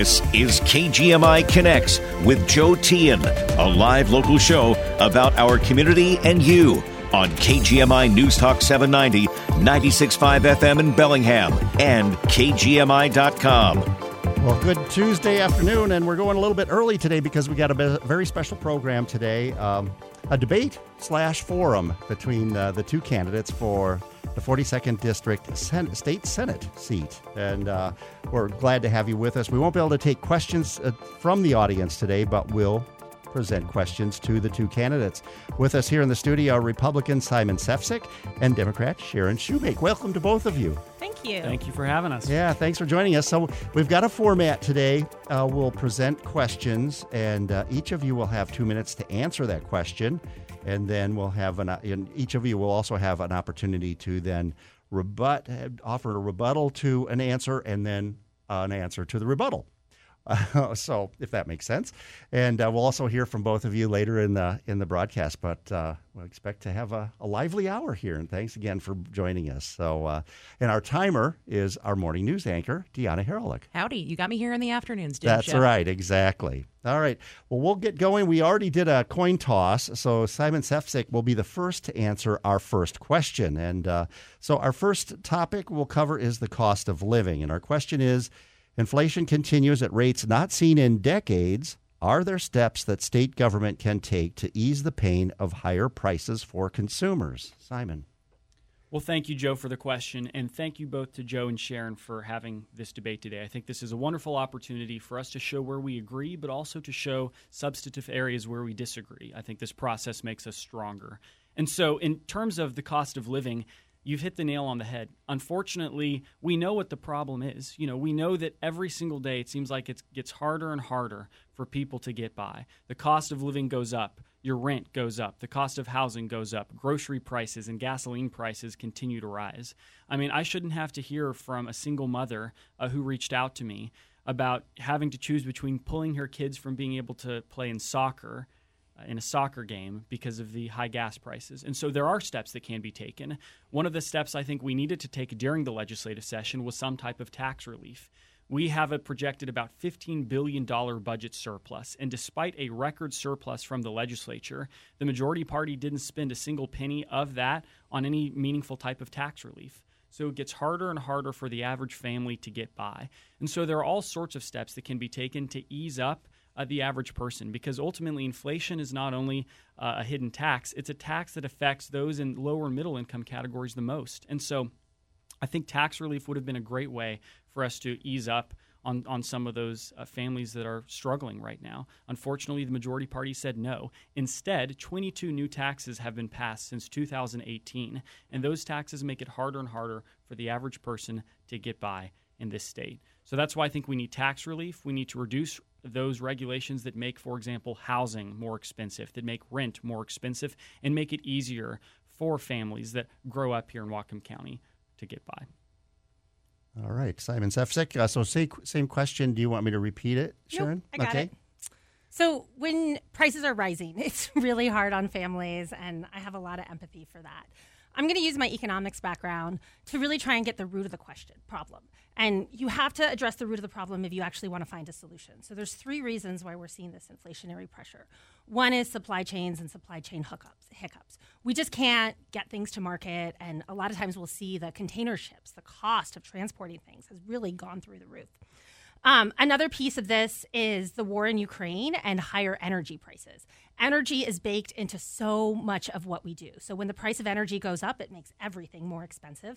This is KGMI Connects with Joe Tian, a live local show about our community and you on KGMI News Talk 790, 96.5 FM in Bellingham, and KGMI.com. Well, good Tuesday afternoon, and we're going a little bit early today because we got a very special program today um, a debate slash forum between uh, the two candidates for the 42nd District Sen- State Senate seat. And uh, we're glad to have you with us. We won't be able to take questions uh, from the audience today, but we'll present questions to the two candidates. With us here in the studio are Republican Simon Sefzik and Democrat Sharon Shewmake. Welcome to both of you. Thank you. Thank you for having us. Yeah, thanks for joining us. So we've got a format today. Uh, we'll present questions, and uh, each of you will have two minutes to answer that question and then we'll have an uh, and each of you will also have an opportunity to then rebut offer a rebuttal to an answer and then an answer to the rebuttal uh, so, if that makes sense, and uh, we'll also hear from both of you later in the in the broadcast. But uh, we'll expect to have a, a, lively hour here. And thanks again for joining us. So, uh, and our timer is our morning news anchor, Deanna Haralick. Howdy, you got me here in the afternoons, That's you? right, exactly. All right. Well, we'll get going. We already did a coin toss, so Simon Sefzik will be the first to answer our first question. And uh, so, our first topic we'll cover is the cost of living, and our question is Inflation continues at rates not seen in decades. Are there steps that state government can take to ease the pain of higher prices for consumers? Simon. Well, thank you, Joe, for the question. And thank you both to Joe and Sharon for having this debate today. I think this is a wonderful opportunity for us to show where we agree, but also to show substantive areas where we disagree. I think this process makes us stronger. And so, in terms of the cost of living, you've hit the nail on the head. Unfortunately, we know what the problem is. You know, we know that every single day it seems like it gets harder and harder for people to get by. The cost of living goes up, your rent goes up, the cost of housing goes up, grocery prices and gasoline prices continue to rise. I mean, I shouldn't have to hear from a single mother uh, who reached out to me about having to choose between pulling her kids from being able to play in soccer in a soccer game because of the high gas prices. And so there are steps that can be taken. One of the steps I think we needed to take during the legislative session was some type of tax relief. We have a projected about $15 billion budget surplus. And despite a record surplus from the legislature, the majority party didn't spend a single penny of that on any meaningful type of tax relief. So it gets harder and harder for the average family to get by. And so there are all sorts of steps that can be taken to ease up uh, the average person because ultimately inflation is not only uh, a hidden tax, it's a tax that affects those in lower middle income categories the most. And so I think tax relief would have been a great way for us to ease up on, on some of those uh, families that are struggling right now. Unfortunately, the majority party said no. Instead, 22 new taxes have been passed since 2018, and those taxes make it harder and harder for the average person to get by in this state. So that's why I think we need tax relief. We need to reduce those regulations that make, for example, housing more expensive, that make rent more expensive, and make it easier for families that grow up here in Whatcom County to get by. All right, Simon Sefzik. Uh, so, say, same question. Do you want me to repeat it, Sharon? Nope, I got okay. It. So, when prices are rising, it's really hard on families, and I have a lot of empathy for that. I'm going to use my economics background to really try and get the root of the question problem. And you have to address the root of the problem if you actually want to find a solution. So there's three reasons why we're seeing this inflationary pressure. One is supply chains and supply chain hookups, hiccups. We just can't get things to market and a lot of times we'll see the container ships, the cost of transporting things has really gone through the roof. Um, another piece of this is the war in Ukraine and higher energy prices. Energy is baked into so much of what we do. So when the price of energy goes up, it makes everything more expensive.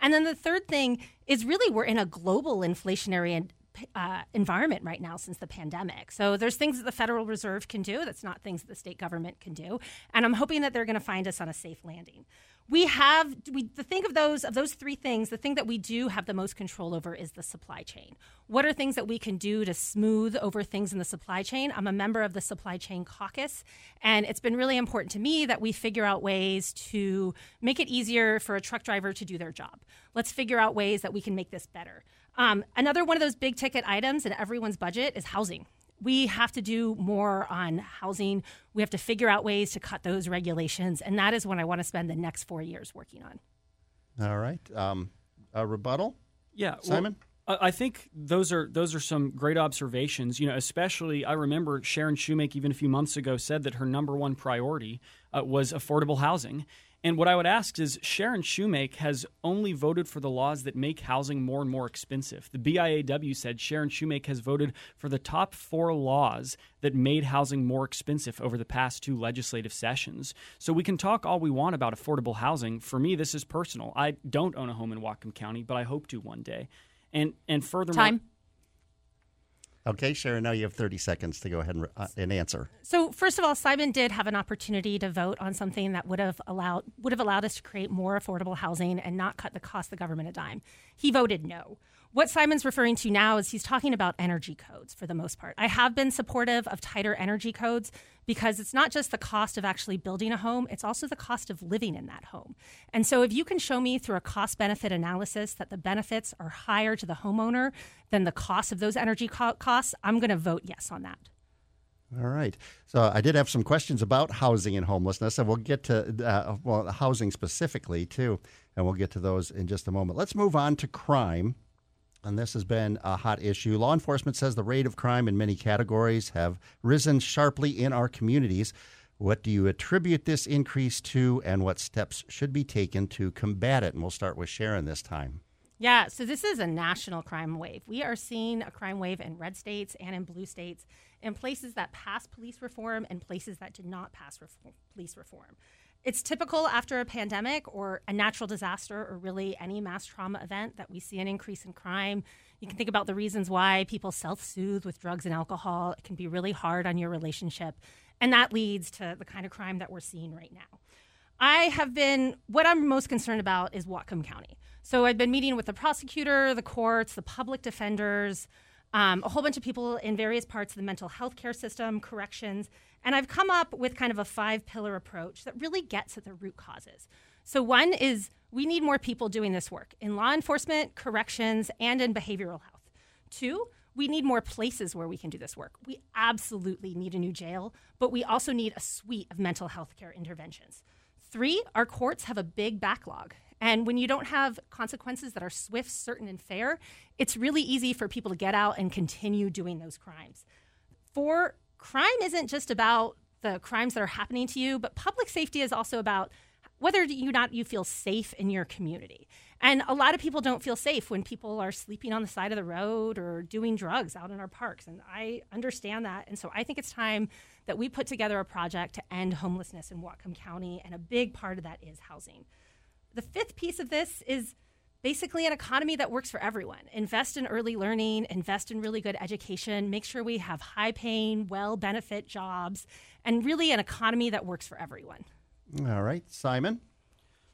And then the third thing is really we're in a global inflationary uh, environment right now since the pandemic. So there's things that the Federal Reserve can do that's not things that the state government can do, and I'm hoping that they're going to find us on a safe landing we have we the think of those of those three things the thing that we do have the most control over is the supply chain. What are things that we can do to smooth over things in the supply chain? I'm a member of the supply chain caucus and it's been really important to me that we figure out ways to make it easier for a truck driver to do their job. Let's figure out ways that we can make this better. Um, another one of those big ticket items in everyone's budget is housing we have to do more on housing. We have to figure out ways to cut those regulations. And that is what I want to spend the next four years working on. All right. Um, a rebuttal? Yeah. Simon? Well, I think those are those are some great observations. You know, especially I remember Sharon Shewmake even a few months ago said that her number one priority uh, was affordable housing, and what I would ask is Sharon Shewmake has only voted for the laws that make housing more and more expensive. The BIAW said Sharon Shewmake has voted for the top four laws that made housing more expensive over the past two legislative sessions. So we can talk all we want about affordable housing. For me, this is personal. I don't own a home in Whatcom County, but I hope to one day. And and furthermore, Time. Okay, Sharon, now you have 30 seconds to go ahead and, uh, and answer. So first of all, Simon did have an opportunity to vote on something that would have allowed would have allowed us to create more affordable housing and not cut the cost of the government a dime. He voted no. What Simon's referring to now is he's talking about energy codes for the most part. I have been supportive of tighter energy codes because it's not just the cost of actually building a home, it's also the cost of living in that home. And so if you can show me through a cost benefit analysis that the benefits are higher to the homeowner than the cost of those energy co- costs, I'm going to vote yes on that. All right. So I did have some questions about housing and homelessness, and we'll get to uh, well housing specifically too, and we'll get to those in just a moment. Let's move on to crime. And this has been a hot issue. Law enforcement says the rate of crime in many categories have risen sharply in our communities. What do you attribute this increase to, and what steps should be taken to combat it? And we'll start with Sharon this time. Yeah, so this is a national crime wave. We are seeing a crime wave in red states and in blue states, in places that passed police reform and places that did not pass police reform. It's typical after a pandemic or a natural disaster or really any mass trauma event that we see an increase in crime. You can think about the reasons why people self soothe with drugs and alcohol. It can be really hard on your relationship. And that leads to the kind of crime that we're seeing right now. I have been, what I'm most concerned about is Whatcom County. So I've been meeting with the prosecutor, the courts, the public defenders, um, a whole bunch of people in various parts of the mental health care system, corrections, and I've come up with kind of a five pillar approach that really gets at the root causes. So, one is we need more people doing this work in law enforcement, corrections, and in behavioral health. Two, we need more places where we can do this work. We absolutely need a new jail, but we also need a suite of mental health care interventions. Three, our courts have a big backlog. And when you don't have consequences that are swift, certain, and fair, it's really easy for people to get out and continue doing those crimes. Four, crime isn't just about the crimes that are happening to you, but public safety is also about whether you not you feel safe in your community. And a lot of people don't feel safe when people are sleeping on the side of the road or doing drugs out in our parks. And I understand that. And so I think it's time that we put together a project to end homelessness in Whatcom County. And a big part of that is housing. The fifth piece of this is basically an economy that works for everyone. Invest in early learning, invest in really good education, make sure we have high paying, well benefit jobs, and really an economy that works for everyone. All right, Simon.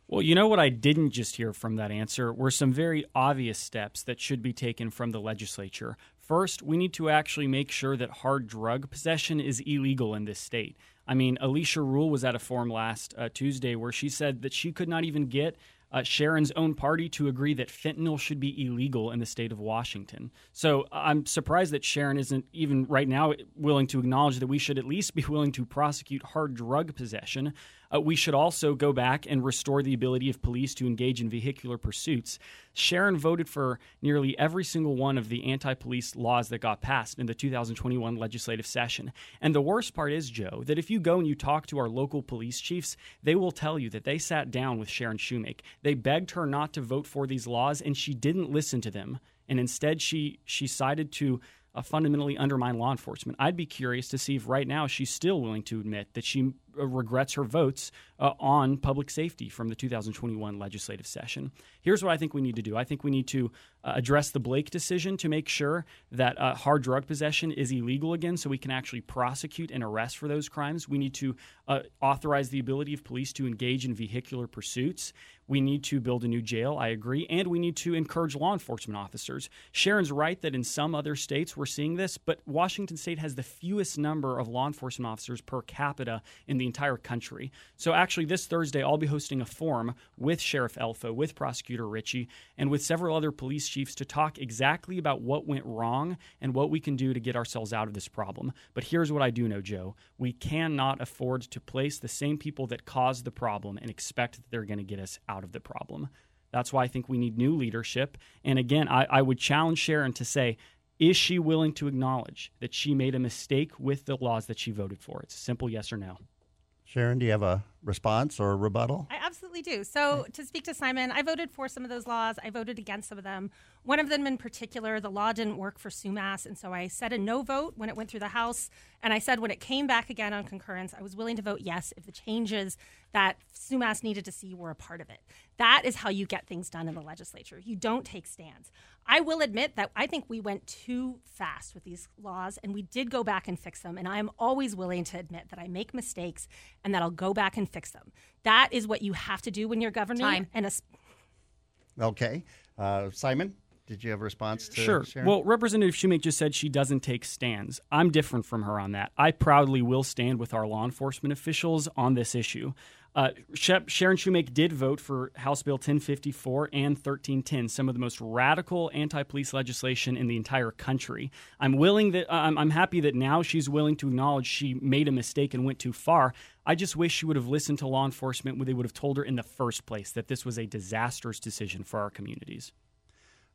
Well, you know what I didn't just hear from that answer were some very obvious steps that should be taken from the legislature. First, we need to actually make sure that hard drug possession is illegal in this state. I mean, Alicia Rule was at a forum last uh, Tuesday where she said that she could not even get uh, Sharon's own party to agree that fentanyl should be illegal in the state of Washington. So I'm surprised that Sharon isn't even right now willing to acknowledge that we should at least be willing to prosecute hard drug possession. Uh, we should also go back and restore the ability of police to engage in vehicular pursuits. Sharon voted for nearly every single one of the anti police laws that got passed in the 2021 legislative session. And the worst part is, Joe, that if you go and you talk to our local police chiefs, they will tell you that they sat down with Sharon Shewmake. They begged her not to vote for these laws, and she didn't listen to them. And instead, she, she sided to uh, fundamentally undermine law enforcement. I'd be curious to see if right now she's still willing to admit that she regrets her votes uh, on public safety from the 2021 legislative session. Here's what I think we need to do I think we need to uh, address the Blake decision to make sure that uh, hard drug possession is illegal again so we can actually prosecute and arrest for those crimes. We need to uh, authorize the ability of police to engage in vehicular pursuits. We need to build a new jail, I agree, and we need to encourage law enforcement officers. Sharon's right that in some other states we're seeing this, but Washington state has the fewest number of law enforcement officers per capita in the entire country. So actually, this Thursday, I'll be hosting a forum with Sheriff Elfo, with Prosecutor Richey, and with several other police chiefs to talk exactly about what went wrong and what we can do to get ourselves out of this problem. But here's what I do know, Joe. We cannot afford to place the same people that caused the problem and expect that they're going to get us out of the problem. That's why I think we need new leadership. And again, I, I would challenge Sharon to say, is she willing to acknowledge that she made a mistake with the laws that she voted for? It's a simple yes or no. Sharon, do you have a response or a rebuttal? I absolutely do. So, to speak to Simon, I voted for some of those laws. I voted against some of them. One of them in particular, the law didn't work for Sumas, and so I said a no vote when it went through the House. And I said when it came back again on concurrence, I was willing to vote yes if the changes that Sumas needed to see were a part of it. That is how you get things done in the legislature. You don't take stands. I will admit that I think we went too fast with these laws and we did go back and fix them. And I am always willing to admit that I make mistakes and that I'll go back and fix them. That is what you have to do when you're governing. Time. And a, Okay. Uh, Simon, did you have a response to Sure. Sharon? Well, Representative Shewmake just said she doesn't take stands. I'm different from her on that. I proudly will stand with our law enforcement officials on this issue. Uh, Sharon Shewmake did vote for House Bill 1054 and 1310, some of the most radical anti-police legislation in the entire country. I'm willing that I'm, I'm happy that now she's willing to acknowledge she made a mistake and went too far. I just wish she would have listened to law enforcement when they would have told her in the first place that this was a disastrous decision for our communities.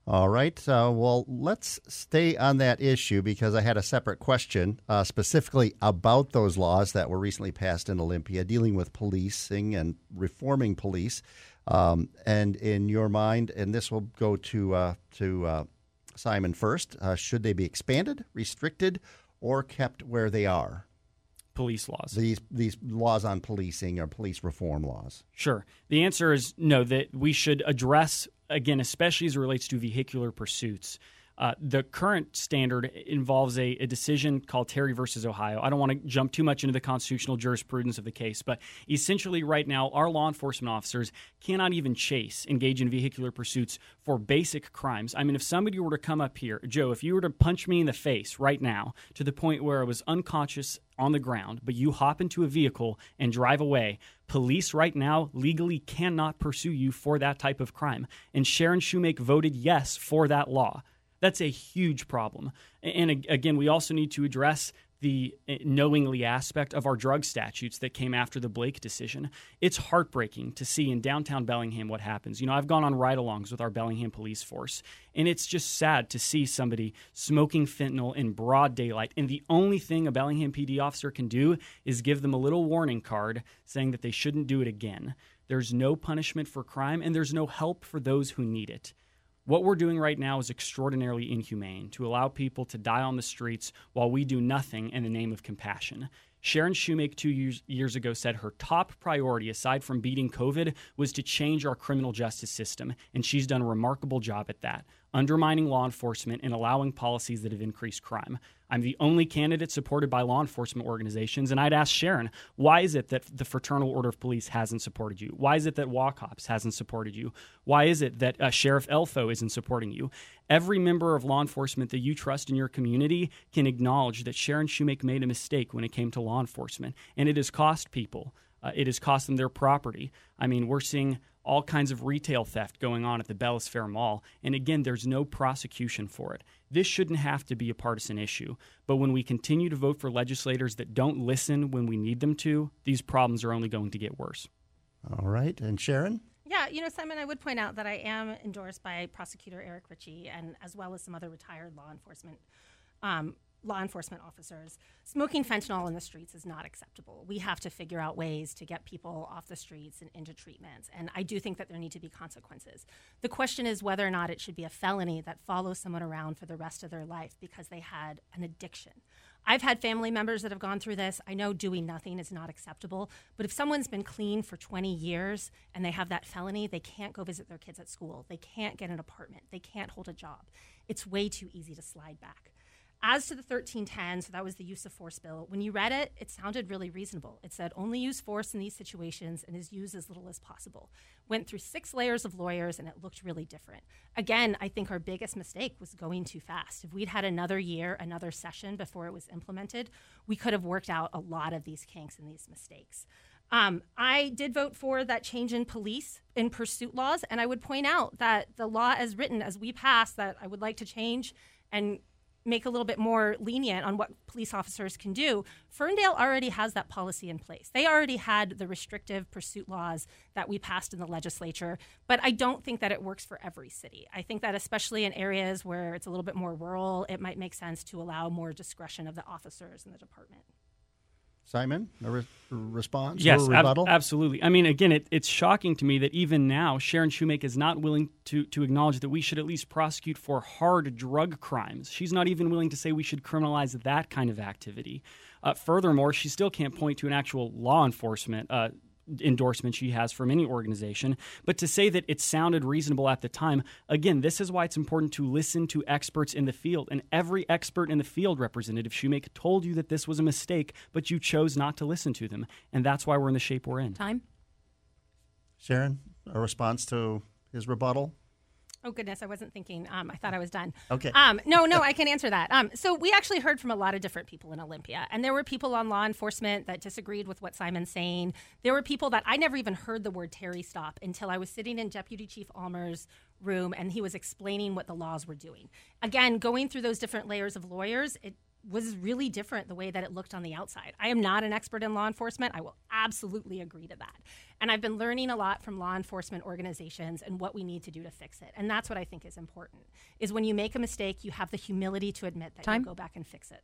All right. Uh, well, let's stay on that issue because I had a separate question uh, specifically about those laws that were recently passed in Olympia dealing with policing and reforming police. Um, and in your mind, and this will go to uh, to uh, Simon first, uh, should they be expanded, restricted, or kept where they are? Police laws. These these laws on policing or police reform laws. Sure. The answer is no, that we should address, again, especially as it relates to vehicular pursuits. Uh, the current standard involves a, a, decision called Terry versus Ohio. I don't want to jump too much into the constitutional jurisprudence of the case, but essentially, right now, our law enforcement officers cannot even chase, engage in vehicular pursuits for basic crimes. I mean, if somebody were to come up here, Joe, if you were to punch me in the face right now to the point where I was unconscious on the ground, but you hop into a vehicle and drive away, police right now legally cannot pursue you for that type of crime. And Sharon Shewmake voted yes for that law. That's a huge problem. And again, we also need to address the eh, knowingly aspect of our drug statutes that came after the Blake decision. It's heartbreaking to see in downtown Bellingham what happens. You know, I've gone on ride alongs with our Bellingham police force, and it's just sad to see somebody smoking fentanyl in broad daylight. And the only thing a Bellingham PD officer can do is give them a little warning card saying that they shouldn't do it again. There's no punishment for crime, and there's no help for those who need it. What we're doing right now is extraordinarily inhumane to allow people to die on the streets while we do nothing in the name of compassion. Sharon Shewmake two years, years ago said her top priority, aside from beating COVID, was to change our criminal justice system, and she's done a remarkable job at that, undermining law enforcement and allowing policies that have increased crime. I'm the only candidate supported by law enforcement organizations, and I'd ask Sharon, why is it that the Fraternal Order of Police hasn't supported you? Why is it that WACOPS hasn't supported you? Why is it that uh, Sheriff Elfo isn't supporting you? Every member of law enforcement that you trust in your community can acknowledge that Sharon Shewmake made a mistake when it came to law enforcement, and it has cost people. Uh, it has cost them their property. I mean, we're seeing all kinds of retail theft going on at the Bellis Fair Mall. And again, there's no prosecution for it. This shouldn't have to be a partisan issue. But when we continue to vote for legislators that don't listen when we need them to, these problems are only going to get worse. All right. And Sharon? Yeah, you know, Simon, I would point out that I am endorsed by prosecutor Eric Richey and as well as some other retired law enforcement um, law enforcement officers. Smoking fentanyl in the streets is not acceptable. We have to figure out ways to get people off the streets and into treatments. And I do think that there need to be consequences. The question is whether or not it should be a felony that follows someone around for the rest of their life because they had an addiction. I've had family members that have gone through this. I know doing nothing is not acceptable, but if someone's been clean for 20 years and they have that felony, they can't go visit their kids at school. They can't get an apartment. They can't hold a job. It's way too easy to slide back. As to the 1310, so that was the use of force bill, when you read it, it sounded really reasonable. It said only use force in these situations and is used as little as possible. Went through six layers of lawyers and it looked really different. Again, I think our biggest mistake was going too fast. If we'd had another year, another session before it was implemented, we could have worked out a lot of these kinks and these mistakes. Um, I did vote for that change in police in pursuit laws, and I would point out that the law as written, as we passed, that I would like to change and make a little bit more lenient on what police officers can do, Ferndale already has that policy in place. They already had the restrictive pursuit laws that we passed in the legislature, but I don't think that it works for every city. I think that especially in areas where it's a little bit more rural, it might make sense to allow more discretion of the officers in the department. Simon, a re- response yes, or rebuttal? Ab- absolutely. I mean, again, it, it's shocking to me that even now Sharon Shewmake is not willing to, to acknowledge that we should at least prosecute for hard drug crimes. She's not even willing to say we should criminalize that kind of activity. Uh, furthermore, she still can't point to an actual law enforcement uh, endorsement she has from any organization. But to say that it sounded reasonable at the time, again, this is why it's important to listen to experts in the field. And every expert in the field, Representative Shewmake, told you that this was a mistake, but you chose not to listen to them. And that's why we're in the shape we're in. Time? Sharon, a response to his rebuttal? Oh goodness, I wasn't thinking. Um, I thought I was done. Okay. Um, no, no, I can answer that. Um, so we actually heard from a lot of different people in Olympia, and there were people on law enforcement that disagreed with what Simon's saying. There were people that I never even heard the word Terry stop until I was sitting in Deputy Chief Almer's room, and he was explaining what the laws were doing. Again, going through those different layers of lawyers, it was really different the way that it looked on the outside. I am not an expert in law enforcement. I will absolutely agree to that. And I've been learning a lot from law enforcement organizations and what we need to do to fix it. And that's what I think is important. Is when you make a mistake, you have the humility to admit that Time. you'll go back and fix it.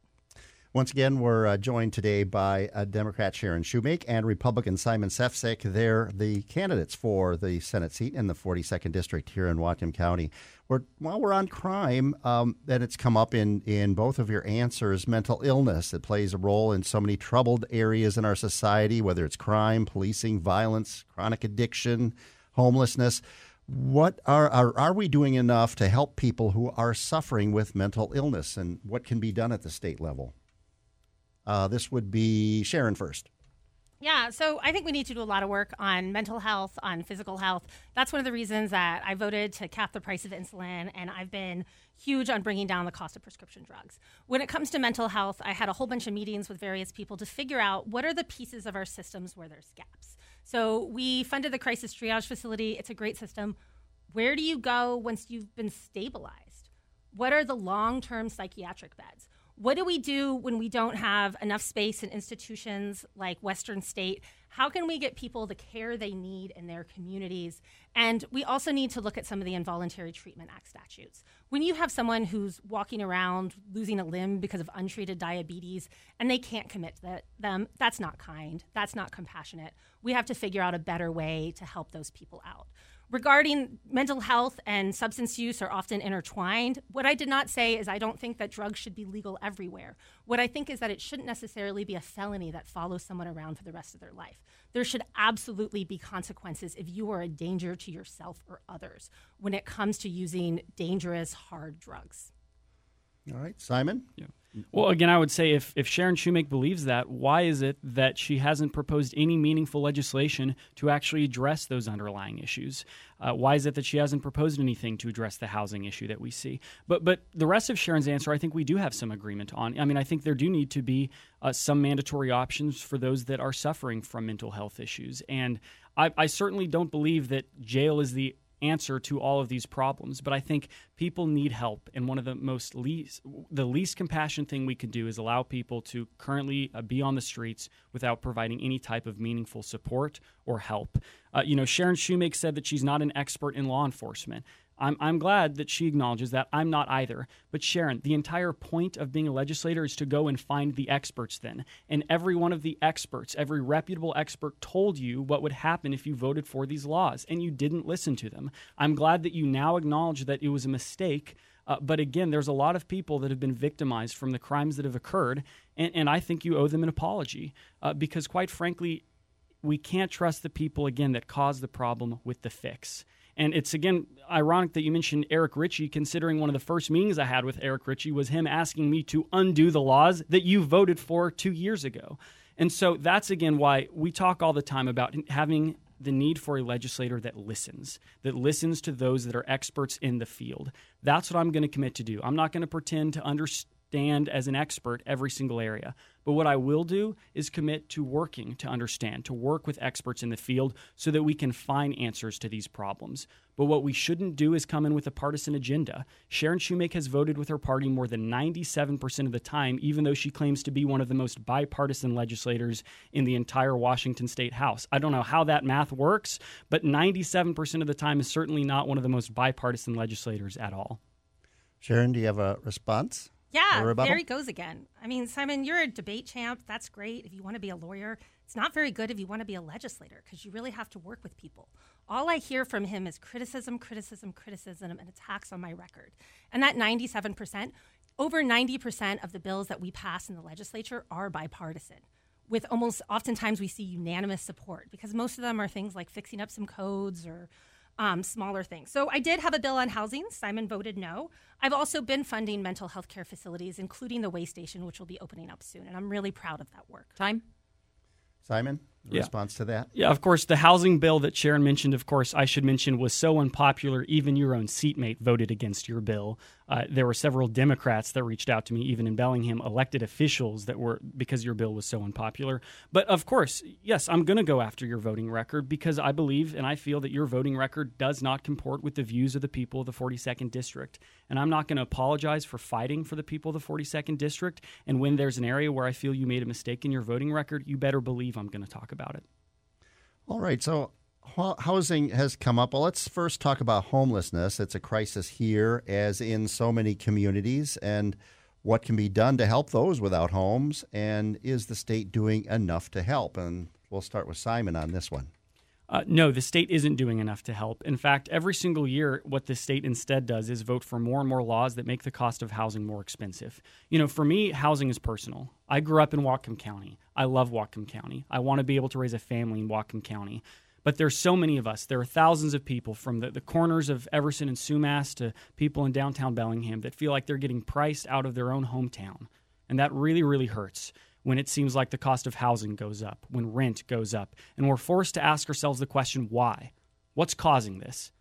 Once again, we're uh, joined today by uh, Democrat Sharon Shewmake and Republican Simon Sefzik. They're the candidates for the Senate seat in the 42nd District here in Whatcom County. We're, while we're on crime, um, and it's come up in, in both of your answers, mental illness. It plays a role in so many troubled areas in our society, whether it's crime, policing, violence, chronic addiction, homelessness. What are, are are we doing enough to help people who are suffering with mental illness, and what can be done at the state level? Uh, this would be Sharon first. Yeah, so I think we need to do a lot of work on mental health, on physical health. That's one of the reasons that I voted to cap the price of insulin, and I've been huge on bringing down the cost of prescription drugs. When it comes to mental health, I had a whole bunch of meetings with various people to figure out what are the pieces of our systems where there's gaps. So we funded the crisis triage facility. It's a great system. Where do you go once you've been stabilized? What are the long term psychiatric beds? What do we do when we don't have enough space in institutions like Western State? How can we get people the care they need in their communities? And we also need to look at some of the Involuntary Treatment Act statutes. When you have someone who's walking around losing a limb because of untreated diabetes and they can't commit them, that's not kind. That's not compassionate. We have to figure out a better way to help those people out regarding mental health and substance use are often intertwined. What I did not say is I don't think that drugs should be legal everywhere. What I think is that it shouldn't necessarily be a felony that follows someone around for the rest of their life. There should absolutely be consequences if you are a danger to yourself or others when it comes to using dangerous, hard drugs. All right, Simon. Yeah. Well, again, I would say if, if Sharon Shewmake believes that, why is it that she hasn't proposed any meaningful legislation to actually address those underlying issues? Uh, why is it that she hasn't proposed anything to address the housing issue that we see? But but the rest of Sharon's answer, I think we do have some agreement on. I mean, I think there do need to be uh, some mandatory options for those that are suffering from mental health issues, and I, I certainly don't believe that jail is the answer to all of these problems. But i think people need help and one of the most least the least compassionate thing we can do is allow people to currently uh, be on the streets without providing any type of meaningful support or help. Uh, you know sharon shewmake said that she's not an expert in law enforcement I'm, I'm glad that she acknowledges that. I'm not either. But Sharon, the entire point of being a legislator is to go and find the experts then. And every one of the experts, every reputable expert told you what would happen if you voted for these laws, and you didn't listen to them. I'm glad that you now acknowledge that it was a mistake. Uh, but again, there's a lot of people that have been victimized from the crimes that have occurred, and, and I think you owe them an apology uh, because, quite frankly, we can't trust the people again that caused the problem with the fix. And it's again ironic that you mentioned Eric Richey, considering one of the first meetings I had with Eric Richey was him asking me to undo the laws that you voted for two years ago. And so that's again why we talk all the time about having the need for a legislator that listens, that listens to those that are experts in the field. That's what I'm going to commit to do. I'm not going to pretend to understand as an expert every single area. But what I will do is commit to working to understand, to work with experts in the field so that we can find answers to these problems. But what we shouldn't do is come in with a partisan agenda. Sharon Shewmake has voted with her party more than 97% of the time, even though she claims to be one of the most bipartisan legislators in the entire Washington state House. I don't know how that math works, but 97% of the time is certainly not one of the most bipartisan legislators at all. Sharon, do you have a response? Yeah, there he goes again. I mean, Simon, you're a debate champ. That's great if you want to be a lawyer. It's not very good if you want to be a legislator because you really have to work with people. All I hear from him is criticism, criticism, criticism, and attacks on my record. And that 97%, over 90% of the bills that we pass in the legislature are bipartisan. With almost oftentimes we see unanimous support because most of them are things like fixing up some codes or um, smaller things. So I did have a bill on housing. Simon voted no. I've also been funding mental health care facilities, including the way station, which will be opening up soon. And I'm really proud of that work. Time? Simon, yeah. response to that? Yeah, of course. The housing bill that Sharon mentioned, of course, I should mention, was so unpopular, even your own seatmate voted against your bill. Uh, there were several Democrats that reached out to me, even in Bellingham, elected officials that were because your bill was so unpopular. But of course, yes, I'm going to go after your voting record because I believe and I feel that your voting record does not comport with the views of the people of the 42nd District. And I'm not going to apologize for fighting for the people of the 42nd District. And when there's an area where I feel you made a mistake in your voting record, you better believe I'm going to talk about it. All right. So housing has come up. Well, let's first talk about homelessness. It's a crisis here, as in so many communities, and what can be done to help those without homes, and is the state doing enough to help? And we'll start with Simon on this one. Uh, no, the state isn't doing enough to help. In fact, every single year, what the state instead does is vote for more and more laws that make the cost of housing more expensive. You know, for me, housing is personal. I grew up in Whatcom County. I love Whatcom County. I want to be able to raise a family in Whatcom County. But there's so many of us. There are thousands of people from the, the corners of Everson and Sumas to people in downtown Bellingham that feel like they're getting priced out of their own hometown. And that really, really hurts when it seems like the cost of housing goes up, when rent goes up. And we're forced to ask ourselves the question why? What's causing this?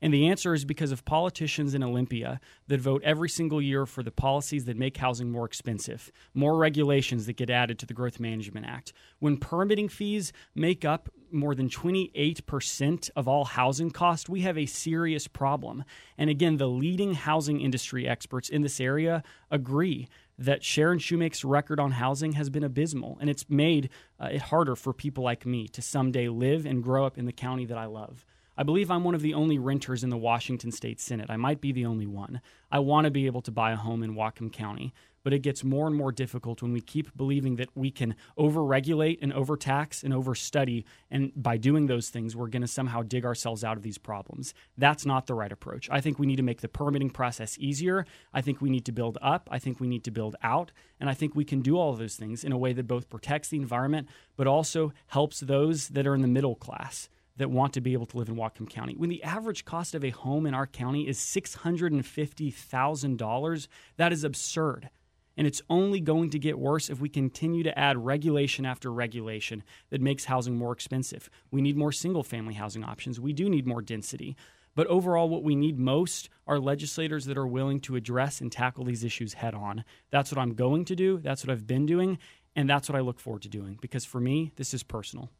And the answer is because of politicians in Olympia that vote every single year for the policies that make housing more expensive, more regulations that get added to the Growth Management Act. When permitting fees make up more than 28% of all housing costs, we have a serious problem. And again, the leading housing industry experts in this area agree that Sharon Shewmake's record on housing has been abysmal, and it's made uh, it harder for people like me to someday live and grow up in the county that I love. I believe I'm one of the only renters in the Washington State Senate. I might be the only one. I want to be able to buy a home in Whatcom County, but it gets more and more difficult when we keep believing that we can overregulate and overtax and overstudy, and by doing those things, we're going to somehow dig ourselves out of these problems. That's not the right approach. I think we need to make the permitting process easier. I think we need to build up. I think we need to build out. And I think we can do all of those things in a way that both protects the environment, but also helps those that are in the middle class that want to be able to live in Whatcom County. When the average cost of a home in our county is $650,000, that is absurd. And it's only going to get worse if we continue to add regulation after regulation that makes housing more expensive. We need more single family housing options. We do need more density. But overall, what we need most are legislators that are willing to address and tackle these issues head on. That's what I'm going to do. That's what I've been doing. And that's what I look forward to doing because for me, this is personal.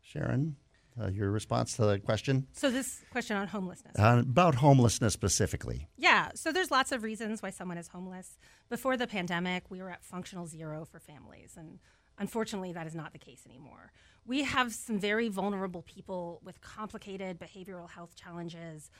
Sharon? Uh, your response to the question? So, this question on homelessness. Uh, about homelessness specifically. Yeah. So, there's lots of reasons why someone is homeless. Before the pandemic, we were at functional zero for families. And unfortunately, that is not the case anymore. We have some very vulnerable people with complicated behavioral health challenges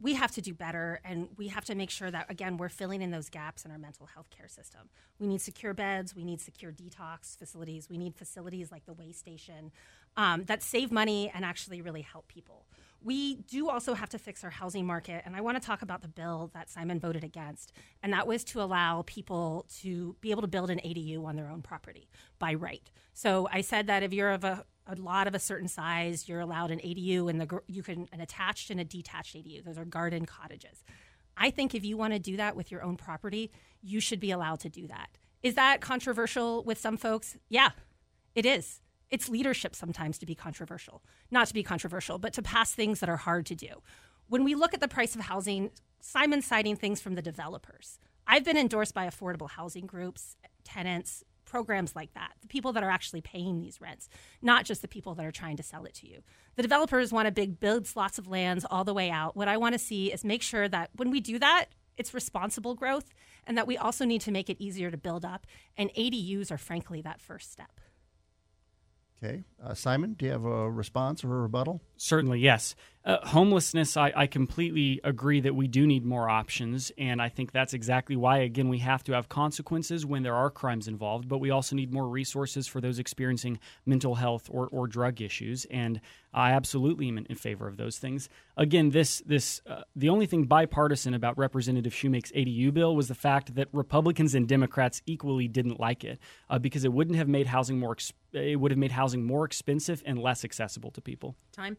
we have to do better and we have to make sure that again we're filling in those gaps in our mental health care system we need secure beds we need secure detox facilities we need facilities like the way station um, that save money and actually really help people we do also have to fix our housing market and i want to talk about the bill that simon voted against and that was to allow people to be able to build an adu on their own property by right so i said that if you're of a a lot of a certain size, you're allowed an ADU and the you can an attached and a detached ADU. Those are garden cottages. I think if you want to do that with your own property, you should be allowed to do that. Is that controversial with some folks? Yeah, it is. It's leadership sometimes to be controversial. Not to be controversial, but to pass things that are hard to do. When we look at the price of housing, Simon's citing things from the developers. I've been endorsed by affordable housing groups, tenants, programs like that, the people that are actually paying these rents, not just the people that are trying to sell it to you. The developers want to big build slots of lands all the way out. What I want to see is make sure that when we do that, it's responsible growth and that we also need to make it easier to build up. And ADUs are frankly that first step. Okay. Uh, Simon, do you have a response or a rebuttal? Certainly, yes. Uh, homelessness, I, I, completely agree that we do need more options. And I think that's exactly why, again, we have to have consequences when there are crimes involved, but we also need more resources for those experiencing mental health or, or drug issues. And I absolutely am in, in favor of those things. Again, this, this uh, the only thing bipartisan about Representative Shewmake's ADU bill was the fact that Republicans and Democrats equally didn't like it uh, because it wouldn't have made housing more, it would have made housing more expensive and less accessible to people. Time.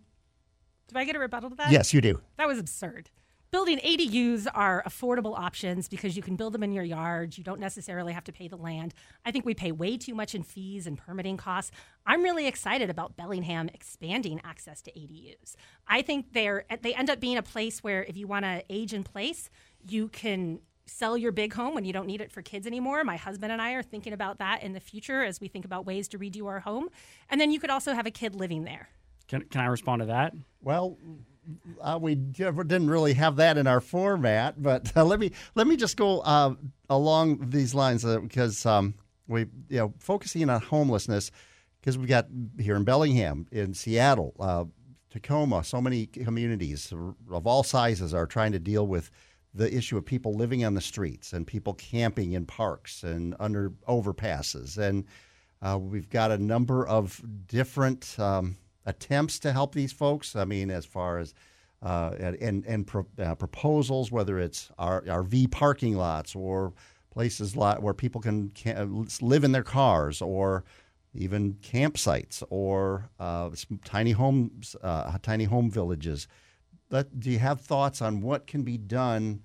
Do I get a rebuttal to that? Yes, you do. That was absurd. Building ADUs are affordable options because you can build them in your yard. You don't necessarily have to pay the land. I think we pay way too much in fees and permitting costs. I'm really excited about Bellingham expanding access to ADUs. I think they're they end up being a place where if you want to age in place, you can sell your big home when you don't need it for kids anymore. My husband and I are thinking about that in the future as we think about ways to redo our home. And then you could also have a kid living there. Can, can I respond to that? Well, uh, we didn't really have that in our format, but uh, let me let me just go uh, along these lines uh, because um, we you know focusing on homelessness because we got here in Bellingham, in Seattle, uh, Tacoma, so many communities of all sizes are trying to deal with the issue of people living on the streets and people camping in parks and under overpasses, and uh, we've got a number of different. Um, attempts to help these folks. I mean, as far as uh, and and pro, uh, proposals, whether it's RV parking lots or places lot where people can, can live in their cars, or even campsites or uh, tiny homes, uh, tiny home villages. Do you have thoughts on what can be done?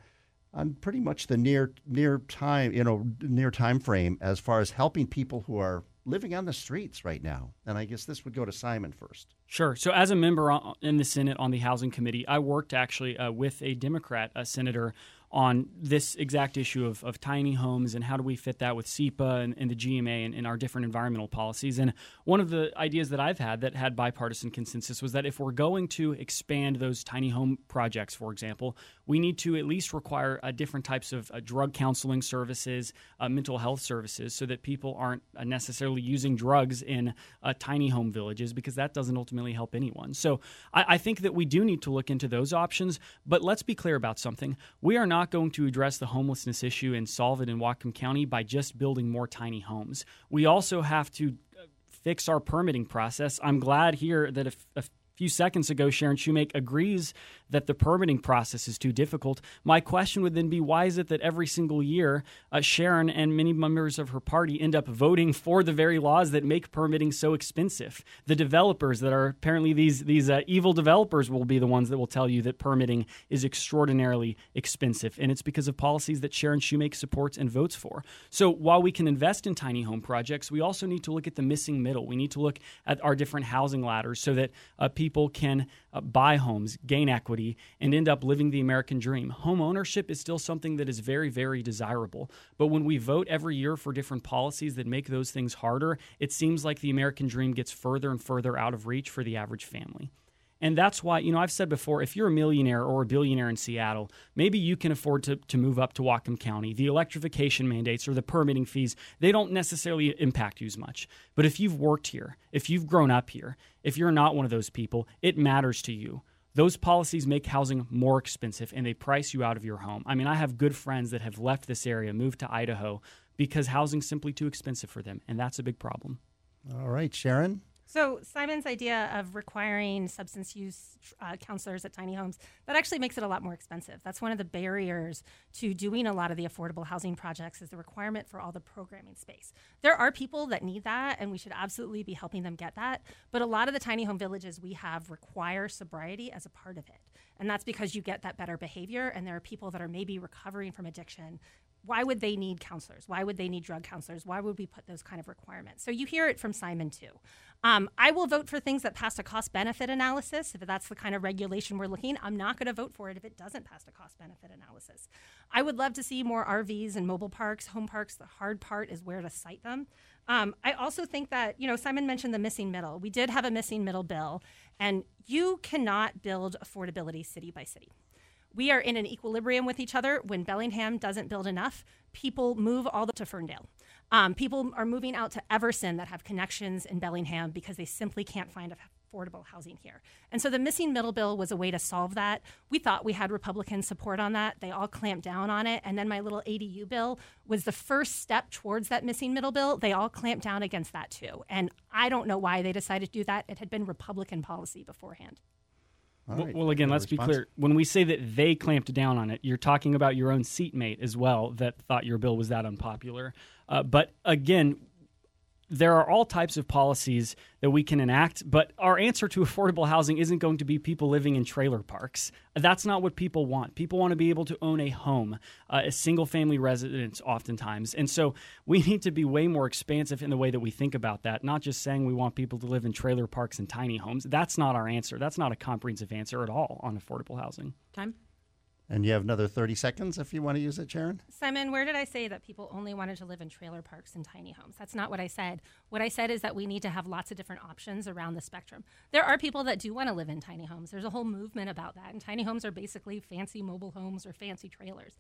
on pretty much the near near time you know near time frame as far as helping people who are living on the streets right now. And I guess this would go to Simon first. Sure. So, as a member in the Senate on the Housing Committee, I worked actually uh, with a Democrat, a senator, on this exact issue of, of tiny homes and how do we fit that with SEPA and, and the GMA and, and, our different environmental policies. And one of the ideas that I've had that had bipartisan consensus was that if we're going to expand those tiny home projects, for example, we need to at least require uh, different types of uh, drug counseling services, uh, mental health services, so that people aren't uh, necessarily using drugs in uh, tiny home villages because that doesn't ultimately help anyone. So I, I think that we do need to look into those options. But let's be clear about something. We are not not going to address the homelessness issue and solve it in Whatcom County by just building more tiny homes. We also have to uh, fix our permitting process. I'm glad here that a, few seconds ago, Sharon Shewmake agrees that the permitting process is too difficult. My question would then be why is it that every single year uh, Sharon and many members of her party end up voting for the very laws that make permitting so expensive? The developers that are apparently these these uh, evil developers will be the ones that will tell you that permitting is extraordinarily expensive, and it's because of policies that Sharon Shewmake supports and votes for. So while we can invest in tiny home projects, we also need to look at the missing middle. We need to look at our different housing ladders so that uh, people can uh, buy homes, gain equity and end up living the American dream. Home ownership is still something that is very, very desirable. But when we vote every year for different policies that make those things harder, it seems like the American dream gets further and further out of reach for the average family. And that's why, you know, I've said before if you're a millionaire or a billionaire in Seattle, maybe you can afford to, to move up to Whatcom County. The electrification mandates or the permitting fees, they don't necessarily impact you as much. But if you've worked here, if you've grown up here, if you're not one of those people, it matters to you. Those policies make housing more expensive and they price you out of your home. I mean, I have good friends that have left this area, moved to Idaho because housing's simply too expensive for them, and that's a big problem. All right, Sharon. So Simon's idea of requiring substance use uh, counselors at tiny homes that actually makes it a lot more expensive. That's one of the barriers to doing a lot of the affordable housing projects is the requirement for all the programming space. There are people that need that, and we should absolutely be helping them get that. But a lot of the tiny home villages we have require sobriety as a part of it, and that's because you get that better behavior. And there are people that are maybe recovering from addiction why would they need counselors? Why would they need drug counselors? Why would we put those kind of requirements? So you hear it from Simon too. Um, I will vote for things that pass a cost benefit analysis. If that's the kind of regulation we're looking, I'm not going to vote for it if it doesn't pass a cost benefit analysis. I would love to see more RVs and mobile parks, home parks. The hard part is where to site them. Um, I also think that, you know, Simon mentioned the missing middle. We did have a missing middle bill, and you cannot build affordability city by city we are in an equilibrium with each other. When Bellingham doesn't build enough, people move all the to Ferndale. Um, people are moving out to Everson that have connections in Bellingham because they simply can't find affordable housing here. And so the missing middle bill was a way to solve that. We thought we had Republican support on that. They all clamped down on it. And then my little ADU bill was the first step towards that missing middle bill. They all clamped down against that too. And I don't know why they decided to do that. It had been Republican policy beforehand. Well, right. well, again, let's response? be clear. When we say that they clamped down on it, you're talking about your own seatmate as well that thought your bill was that unpopular. Uh, but again, there are all types of policies that we can enact, but our answer to affordable housing isn't going to be people living in trailer parks. That's not what people want. People want to be able to own a home, uh, a single family residence, oftentimes. And so we need to be way more expansive in the way that we think about that, not just saying we want people to live in trailer parks and tiny homes. That's not our answer. That's not a comprehensive answer at all on affordable housing. Time? And you have another 30 seconds if you want to use it, Sharon. Simon, where did I say that people only wanted to live in trailer parks and tiny homes? That's not what I said. What I said is that we need to have lots of different options around the spectrum. There are people that do want to live in tiny homes. There's a whole movement about that. And tiny homes are basically fancy mobile homes or fancy trailers.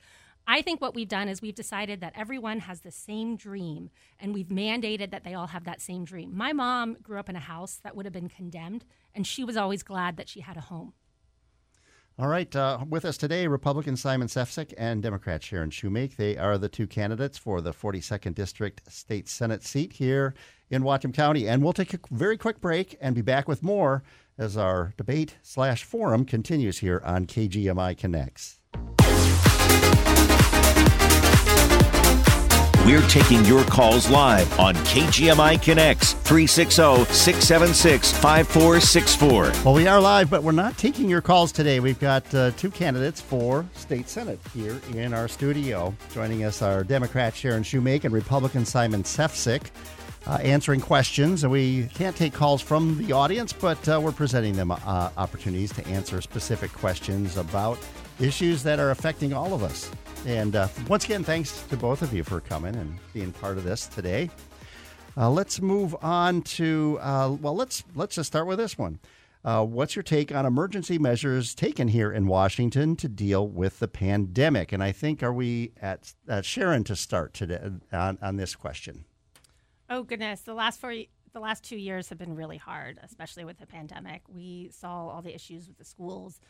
I think what we've done is we've decided that everyone has the same dream and we've mandated that they all have that same dream. My mom grew up in a house that would have been condemned, and she was always glad that she had a home. All right, uh, with us today, Republican Simon Sefzik and Democrat Sharon Shewmake. They are the two candidates for the 42nd District State Senate seat here in Whatcom County. And we'll take a very quick break and be back with more as our debate slash forum continues here on KGMI Connects. We're taking your calls live on KGMI Connects 360 676 5464. Well, we are live, but we're not taking your calls today. We've got uh, two candidates for state senate here in our studio. Joining us are Democrat Sharon Shewmake and Republican Simon Sefzik. Uh, answering questions. and We can't take calls from the audience, but uh, we're presenting them uh, opportunities to answer specific questions about issues that are affecting all of us. And uh, once again, thanks to both of you for coming and being part of this today. Uh, let's move on to uh, well, let's let's just start with this one. Uh, what's your take on emergency measures taken here in Washington to deal with the pandemic? And I think are we at, Sharon to start today on, on this question? Oh goodness, the last four the last two years have been really hard, especially with the pandemic. We saw all the issues with the schools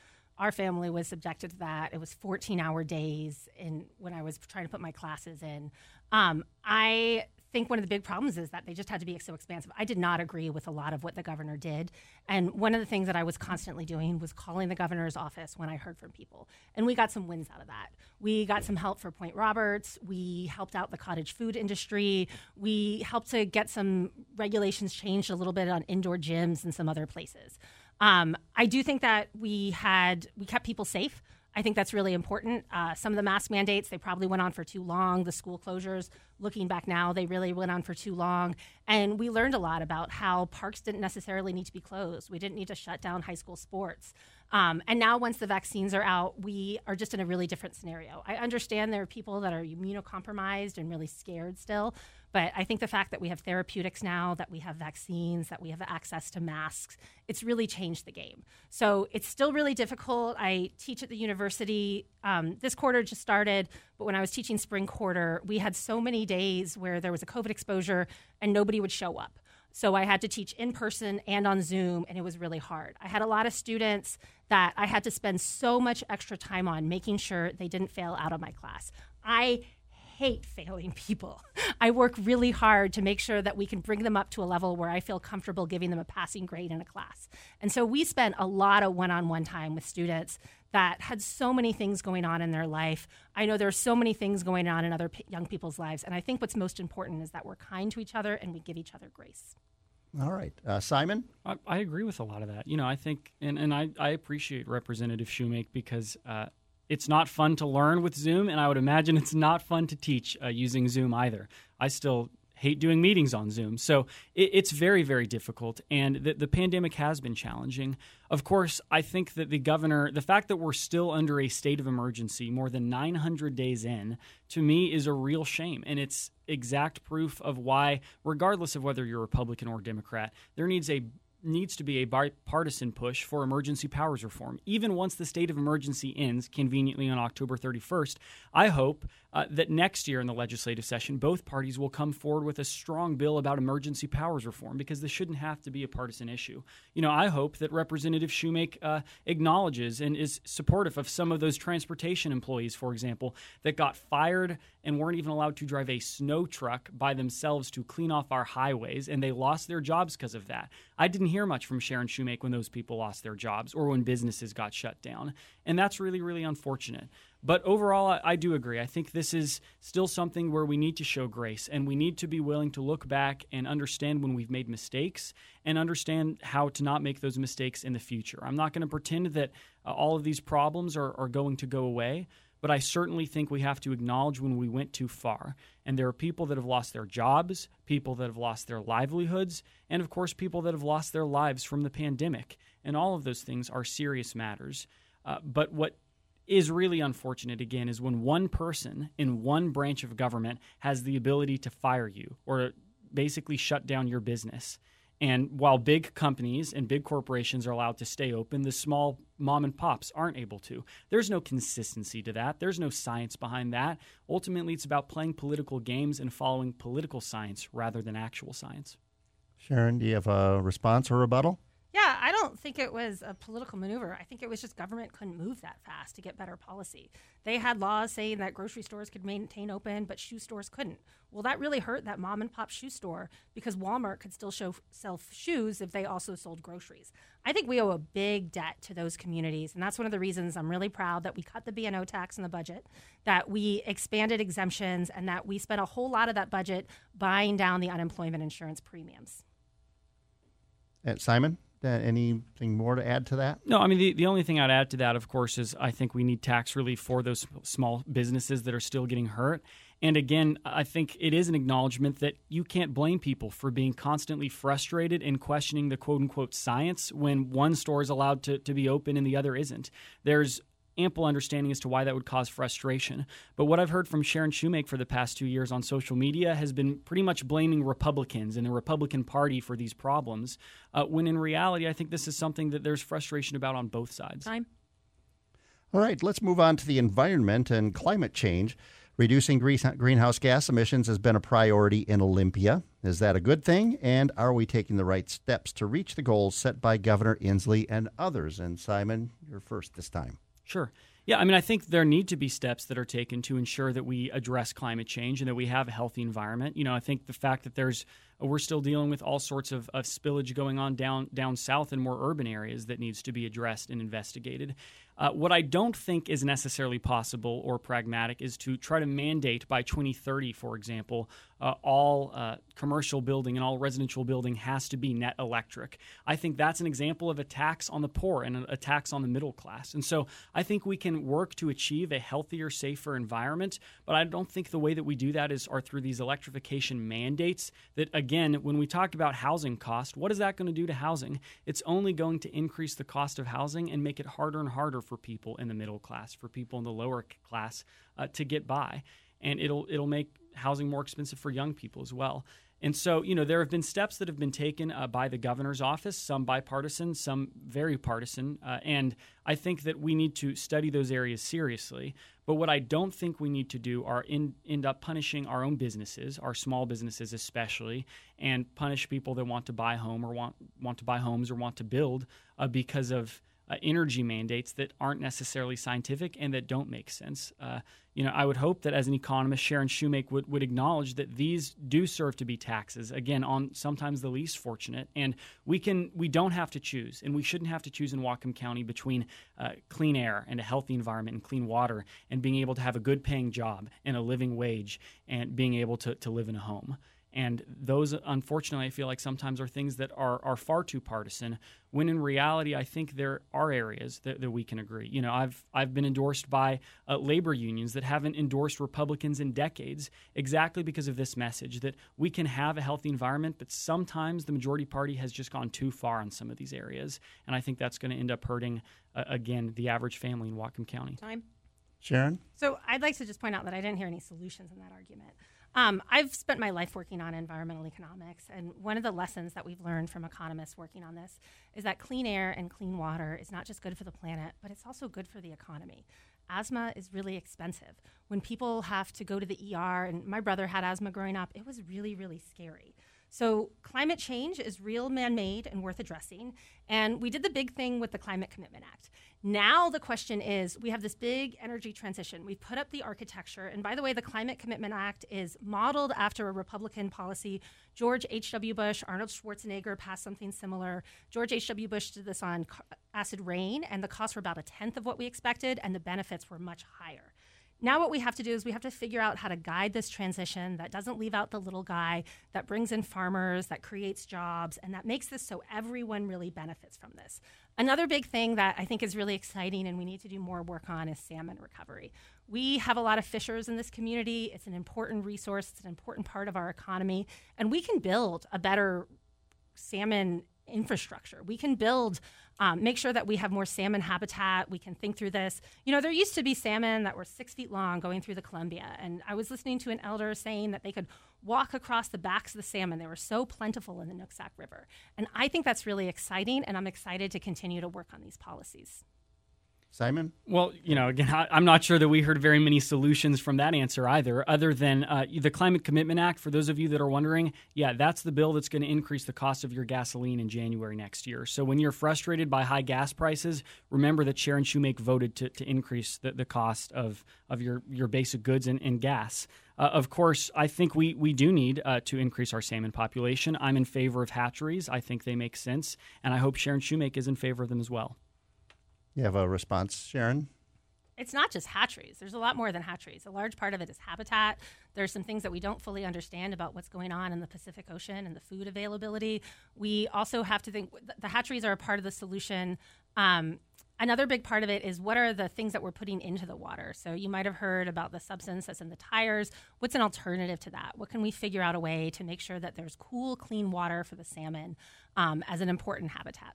our family was subjected to that. It was 14 hour days in when I was trying to put my classes in. Um, I think one of the big problems is that they just had to be so expansive. I did not agree with a lot of what the governor did. And one of the things that I was constantly doing was calling the governor's office when I heard from people. And we got some wins out of that. We got some help for Point Roberts. We helped out the cottage food industry. We helped to get some regulations changed a little bit on indoor gyms and some other places. Um, I do think that we had we kept people safe. I think that's really important. Uh, some of the mask mandates, they probably went on for too long. The school closures, looking back now, they really went on for too long. And we learned a lot about how parks didn't necessarily need to be closed. We didn't need to shut down high school sports. Um, and now, once the vaccines are out, we are just in a really different scenario. I understand there are people that are immunocompromised and really scared still, but I think the fact that we have therapeutics now, that we have vaccines, that we have access to masks, it's really changed the game. So it's still really difficult. I teach at the university. Um, this quarter just started, but when I was teaching spring quarter, we had so many days where there was a COVID exposure and nobody would show up. So I had to teach in person and on Zoom, and it was really hard. I had a lot of students that I had to spend so much extra time on making sure they didn't fail out of my class. I hate failing people. I work really hard to make sure that we can bring them up to a level where I feel comfortable giving them a passing grade in a class. And so we spent a lot of one on one time with students that had so many things going on in their life. I know there are so many things going on in other p- young people's lives. And I think what's most important is that we're kind to each other and we give each other grace. All right. Uh, Simon? I, I, agree with a lot of that. You know, I think, and, and I, I appreciate Representative Shewmake because uh, it's not fun to learn with Zoom, and I would imagine it's not fun to teach uh, using Zoom either. I still hate doing meetings on Zoom. So it, it's very, very difficult. And the, the pandemic has been challenging. Of course, I think that the governor, the fact that we're still under a state of emergency more than 900 days in, to me is a real shame. And it's exact proof of why, regardless of whether you're Republican or Democrat, there needs a needs to be a bipartisan push for emergency powers reform. Even once the state of emergency ends, conveniently on October 31st, I hope uh, that next year in the legislative session, both parties will come forward with a strong bill about emergency powers reform because this shouldn't have to be a partisan issue. You know, I hope that Representative Shewmake uh, acknowledges and is supportive of some of those transportation employees, for example, that got fired and weren't even allowed to drive a snow truck by themselves to clean off our highways, and they lost their jobs because of that. I didn't hear much from Sharon Shewmake when those people lost their jobs or when businesses got shut down, and that's really, really unfortunate. But overall, I, I, do agree. I think this is still something where we need to show grace and we need to be willing to look back and understand when we've made mistakes and understand how to not make those mistakes in the future. I'm not going to pretend that uh, all of these problems are, are going to go away, but I certainly think we have to acknowledge when we went too far. And there are people that have lost their jobs, people that have lost their livelihoods, and of course, people that have lost their lives from the pandemic. And all of those things are serious matters. Uh, but what is really unfortunate again is when one person in one branch of government has the ability to fire you or basically shut down your business. And while big companies and big corporations are allowed to stay open, the small mom and pops aren't able to. There's no consistency to that. There's no science behind that. Ultimately, it's about playing political games and following political science rather than actual science. Sharon, do you have a response or rebuttal? Yeah, I don't think it was a political maneuver. I think it was just government couldn't move that fast to get better policy. They had laws saying that grocery stores could maintain open, but shoe stores couldn't. Well, that really hurt that mom and pop shoe store because Walmart could still show, sell shoes if they also sold groceries. I think we owe a big debt to those communities, and that's one of the reasons I'm really proud that we cut the B&O tax in the budget, that we expanded exemptions, and that we spent a whole lot of that budget buying down the unemployment insurance premiums. And Simon? Uh, anything more to add to that? No, I mean, the, the only thing I'd add to that, of course, is I think we need tax relief for those small businesses that are still getting hurt. And again, I think it is an acknowledgement that you can't blame people for being constantly frustrated and questioning the quote unquote science when one store is allowed to, to be open and the other isn't. There's ample understanding as to why that would cause frustration. But what I've heard from Sharon Shewmake for the past two years on social media has been pretty much blaming Republicans and the Republican Party for these problems, uh, when in reality, I think this is something that there's frustration about on both sides. Time. All right, let's move on to the environment and climate change. Reducing greenhouse gas emissions has been a priority in Olympia. Is that a good thing? And are we taking the right steps to reach the goals set by Governor Inslee and others? And Simon, you're first this time. Sure. Yeah, I mean, I think there need to be steps that are taken to ensure that we address climate change and that we have a healthy environment. You know, I think the fact that there's we're still dealing with all sorts of, of spillage going on down down south in more urban areas that needs to be addressed and investigated. Uh, what I don't think is necessarily possible or pragmatic is to try to mandate by 2030, for example, uh, all uh, commercial building and all residential building has to be net electric. I think that's an example of a tax on the poor and a tax on the middle class. And so I think we can work to achieve a healthier, safer environment, but I don't think the way that we do that is are through these electrification mandates that, again, when we talk about housing cost, what is that going to do to housing? It's only going to increase the cost of housing and make it harder and harder for people in the middle class, for people in the lower class uh, to get by, and it'll it'll make housing more expensive for young people as well. And so, you know, there have been steps that have been taken uh, by the governor's office, some bipartisan, some very partisan. Uh, and I think that we need to study those areas seriously. But what I don't think we need to do are in, end up punishing our own businesses, our small businesses especially, and punish people that want to buy home or want, want to buy homes or want to build uh, because of uh, energy mandates that aren't necessarily scientific and that don't make sense. Uh, you know, I would hope that as an economist, Sharon Shewmake would, would acknowledge that these do serve to be taxes again on sometimes the least fortunate, and we can we don't have to choose, and we shouldn't have to choose in Whatcom County between uh, clean air and a healthy environment and clean water, and being able to have a good paying job and a living wage, and being able to to live in a home. And those, unfortunately, I feel like sometimes are things that are, are far too partisan. When in reality, I think there are areas that, that we can agree. You know, I've I've been endorsed by uh, labor unions that haven't endorsed Republicans in decades, exactly because of this message that we can have a healthy environment, but sometimes the majority party has just gone too far on some of these areas, and I think that's going to end up hurting uh, again the average family in Whatcom County. Time. Sharon? So I'd like to just point out that I didn't hear any solutions in that argument. Um, I've spent my life working on environmental economics, and one of the lessons that we've learned from economists working on this is that clean air and clean water is not just good for the planet, but it's also good for the economy. Asthma is really expensive. When people have to go to the ER, and my brother had asthma growing up, it was really, really scary. So, climate change is real man made and worth addressing. And we did the big thing with the Climate Commitment Act. Now, the question is we have this big energy transition. We've put up the architecture. And by the way, the Climate Commitment Act is modeled after a Republican policy. George H.W. Bush, Arnold Schwarzenegger passed something similar. George H.W. Bush did this on acid rain, and the costs were about a tenth of what we expected, and the benefits were much higher. Now, what we have to do is we have to figure out how to guide this transition that doesn't leave out the little guy, that brings in farmers, that creates jobs, and that makes this so everyone really benefits from this. Another big thing that I think is really exciting and we need to do more work on is salmon recovery. We have a lot of fishers in this community. It's an important resource, it's an important part of our economy, and we can build a better salmon infrastructure. We can build, um, make sure that we have more salmon habitat. We can think through this. You know, there used to be salmon that were six feet long going through the Columbia. And I was listening to an elder saying that they could walk across the backs of the salmon. They were so plentiful in the Nooksack River. And I think that's really exciting. And I'm excited to continue to work on these policies. Simon? Well, you know, again, I, am not sure that we heard very many solutions from that answer either, other than uh, the Climate Commitment Act. For those of you that are wondering, yeah, that's the bill that's going to increase the cost of your gasoline in January next year. So when you're frustrated by high gas prices, remember that Sharon Shewmake voted to, to increase the, the cost of, of your, your basic goods and, and gas. Uh, of course, I think we, we do need uh, to increase our salmon population. I'm in favor of hatcheries. I think they make sense, and I hope Sharon Shewmake is in favor of them as well. You have a response, Sharon? It's not just hatcheries. There's a lot more than hatcheries. A large part of it is habitat. There's some things that we don't fully understand about what's going on in the Pacific Ocean and the food availability. We also have to think the hatcheries are a part of the solution. Um, another big part of it is what are the things that we're putting into the water. So you might have heard about the substance that's in the tires. What's an alternative to that? What can we figure out a way to make sure that there's cool, clean water for the salmon um, as an important habitat?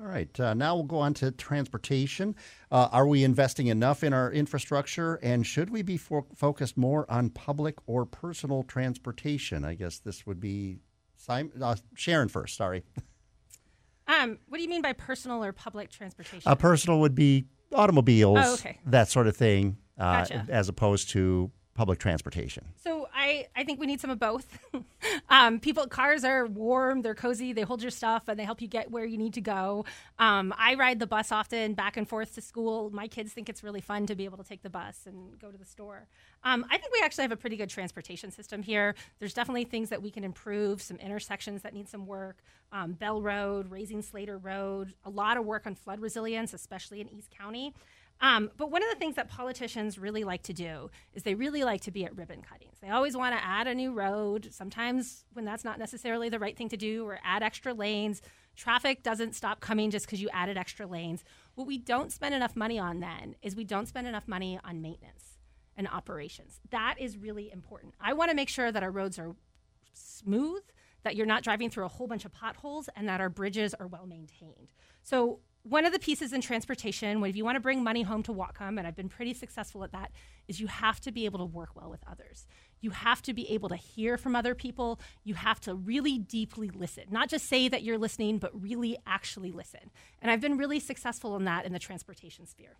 All right. Uh, now we'll go on to transportation. Uh, are we investing enough in our infrastructure, and should we be fo- focused more on public or personal transportation? I guess this would be Simon, uh, Sharon first. Sorry. Um, what do you mean by personal or public transportation? A personal would be automobiles, oh, okay. that sort of thing, uh, gotcha. as opposed to public transportation? So I, I think we need some of both. um, people, cars are warm, they're cozy, they hold your stuff, and they help you get where you need to go. Um, I ride the bus often back and forth to school. My kids think it's really fun to be able to take the bus and go to the store. Um, I think we actually have a pretty good transportation system here. There's definitely things that we can improve, some intersections that need some work. Um, Bell Road, Raising Slater Road, a lot of work on flood resilience, especially in East County. Um, but one of the things that politicians really like to do is they really like to be at ribbon cuttings. They always want to add a new road, sometimes when that's not necessarily the right thing to do, or add extra lanes. Traffic doesn't stop coming just because you added extra lanes. What we don't spend enough money on then is we don't spend enough money on maintenance and operations. That is really important. I want to make sure that our roads are smooth, that you're not driving through a whole bunch of potholes, and that our bridges are well maintained. So one of the pieces in transportation, if you want to bring money home to Whatcom, and I've been pretty successful at that, is you have to be able to work well with others. You have to be able to hear from other people. You have to really deeply listen, not just say that you're listening, but really actually listen. And I've been really successful in that in the transportation sphere.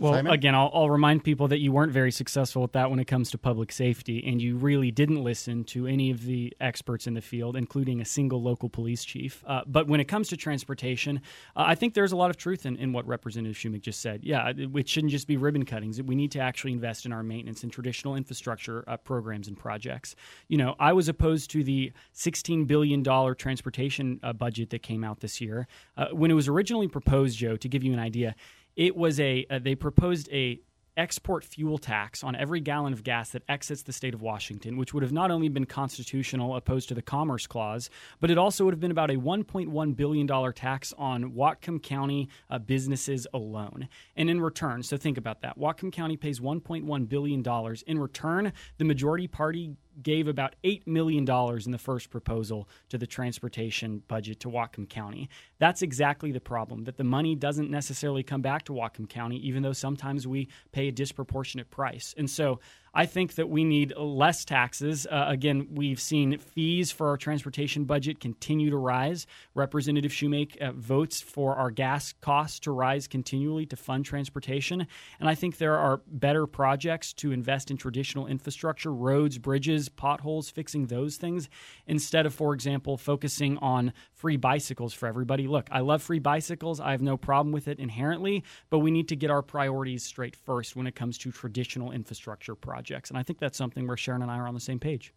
Well, Simon? again, I'll, I'll, remind people that you weren't very successful with that when it comes to public safety, and you really didn't listen to any of the experts in the field, including a single local police chief. Uh, but when it comes to transportation, uh, I think there's a lot of truth in, in what Representative Shewmake just said. Yeah, it, it, shouldn't just be ribbon cuttings. We need to actually invest in our maintenance and traditional infrastructure uh, programs and projects. You know, I was opposed to the $16 billion transportation uh, budget that came out this year. Uh, when it was originally proposed, Joe, to give you an idea, it was a uh, they proposed a export fuel tax on every gallon of gas that exits the state of Washington, which would have not only been constitutional opposed to the Commerce Clause, but it also would have been about a $1.1 billion tax on Whatcom County uh, businesses alone. And in return, so think about that Whatcom County pays $1.1 billion. In return, the majority party gave about $8 million in the first proposal to the transportation budget to Whatcom County. That's exactly the problem, that the money doesn't necessarily come back to Whatcom County, even though sometimes we pay a disproportionate price. And so I think that we need less taxes. Uh, again, we've seen fees for our transportation budget continue to rise. Representative Shewmake uh, votes for our gas costs to rise continually to fund transportation. And I think there are better projects to invest in traditional infrastructure, roads, bridges, potholes, fixing those things, instead of, for example, focusing on free bicycles for everybody. Look, I love free bicycles. I have no problem with it inherently, but we need to get our priorities straight first when it comes to traditional infrastructure projects projects. And I think that's something where Sharon and I are on the same page.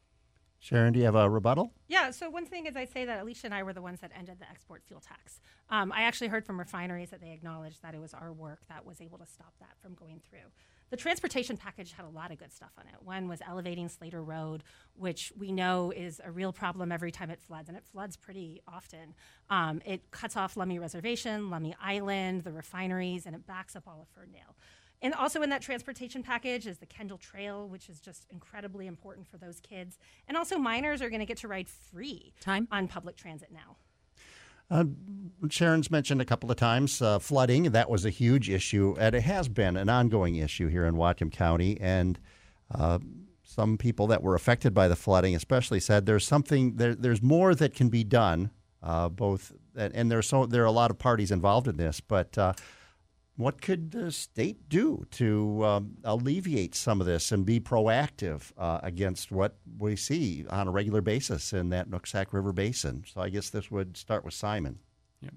Sharon, do you have a rebuttal? Yeah, so one thing is I say that Alicia and I were the ones that ended the export fuel tax. Um, I actually heard from refineries that they acknowledged that it was our work that was able to stop that from going through. The transportation package had a lot of good stuff on it. One was elevating Slater Road, which we know is a real problem every time it floods, and it floods pretty often. Um, it cuts off Lummi Reservation, Lummi Island, the refineries, and it backs up all of Ferndale. And also in that transportation package is the Kendall Trail, which is just incredibly important for those kids. And also, minors are going to get to ride free Time. on public transit now. Uh, Sharon's mentioned a couple of times uh, flooding. That was a huge issue, and it has been an ongoing issue here in Whatcom County. And uh, some people that were affected by the flooding, especially, said there's something there, There's more that can be done. Uh, both, and there's so there are a lot of parties involved in this, but uh, what could the state do to um, alleviate some of this and be proactive uh, against what we see on a regular basis in that Nooksack River Basin? So I guess this would start with Simon. Yeah.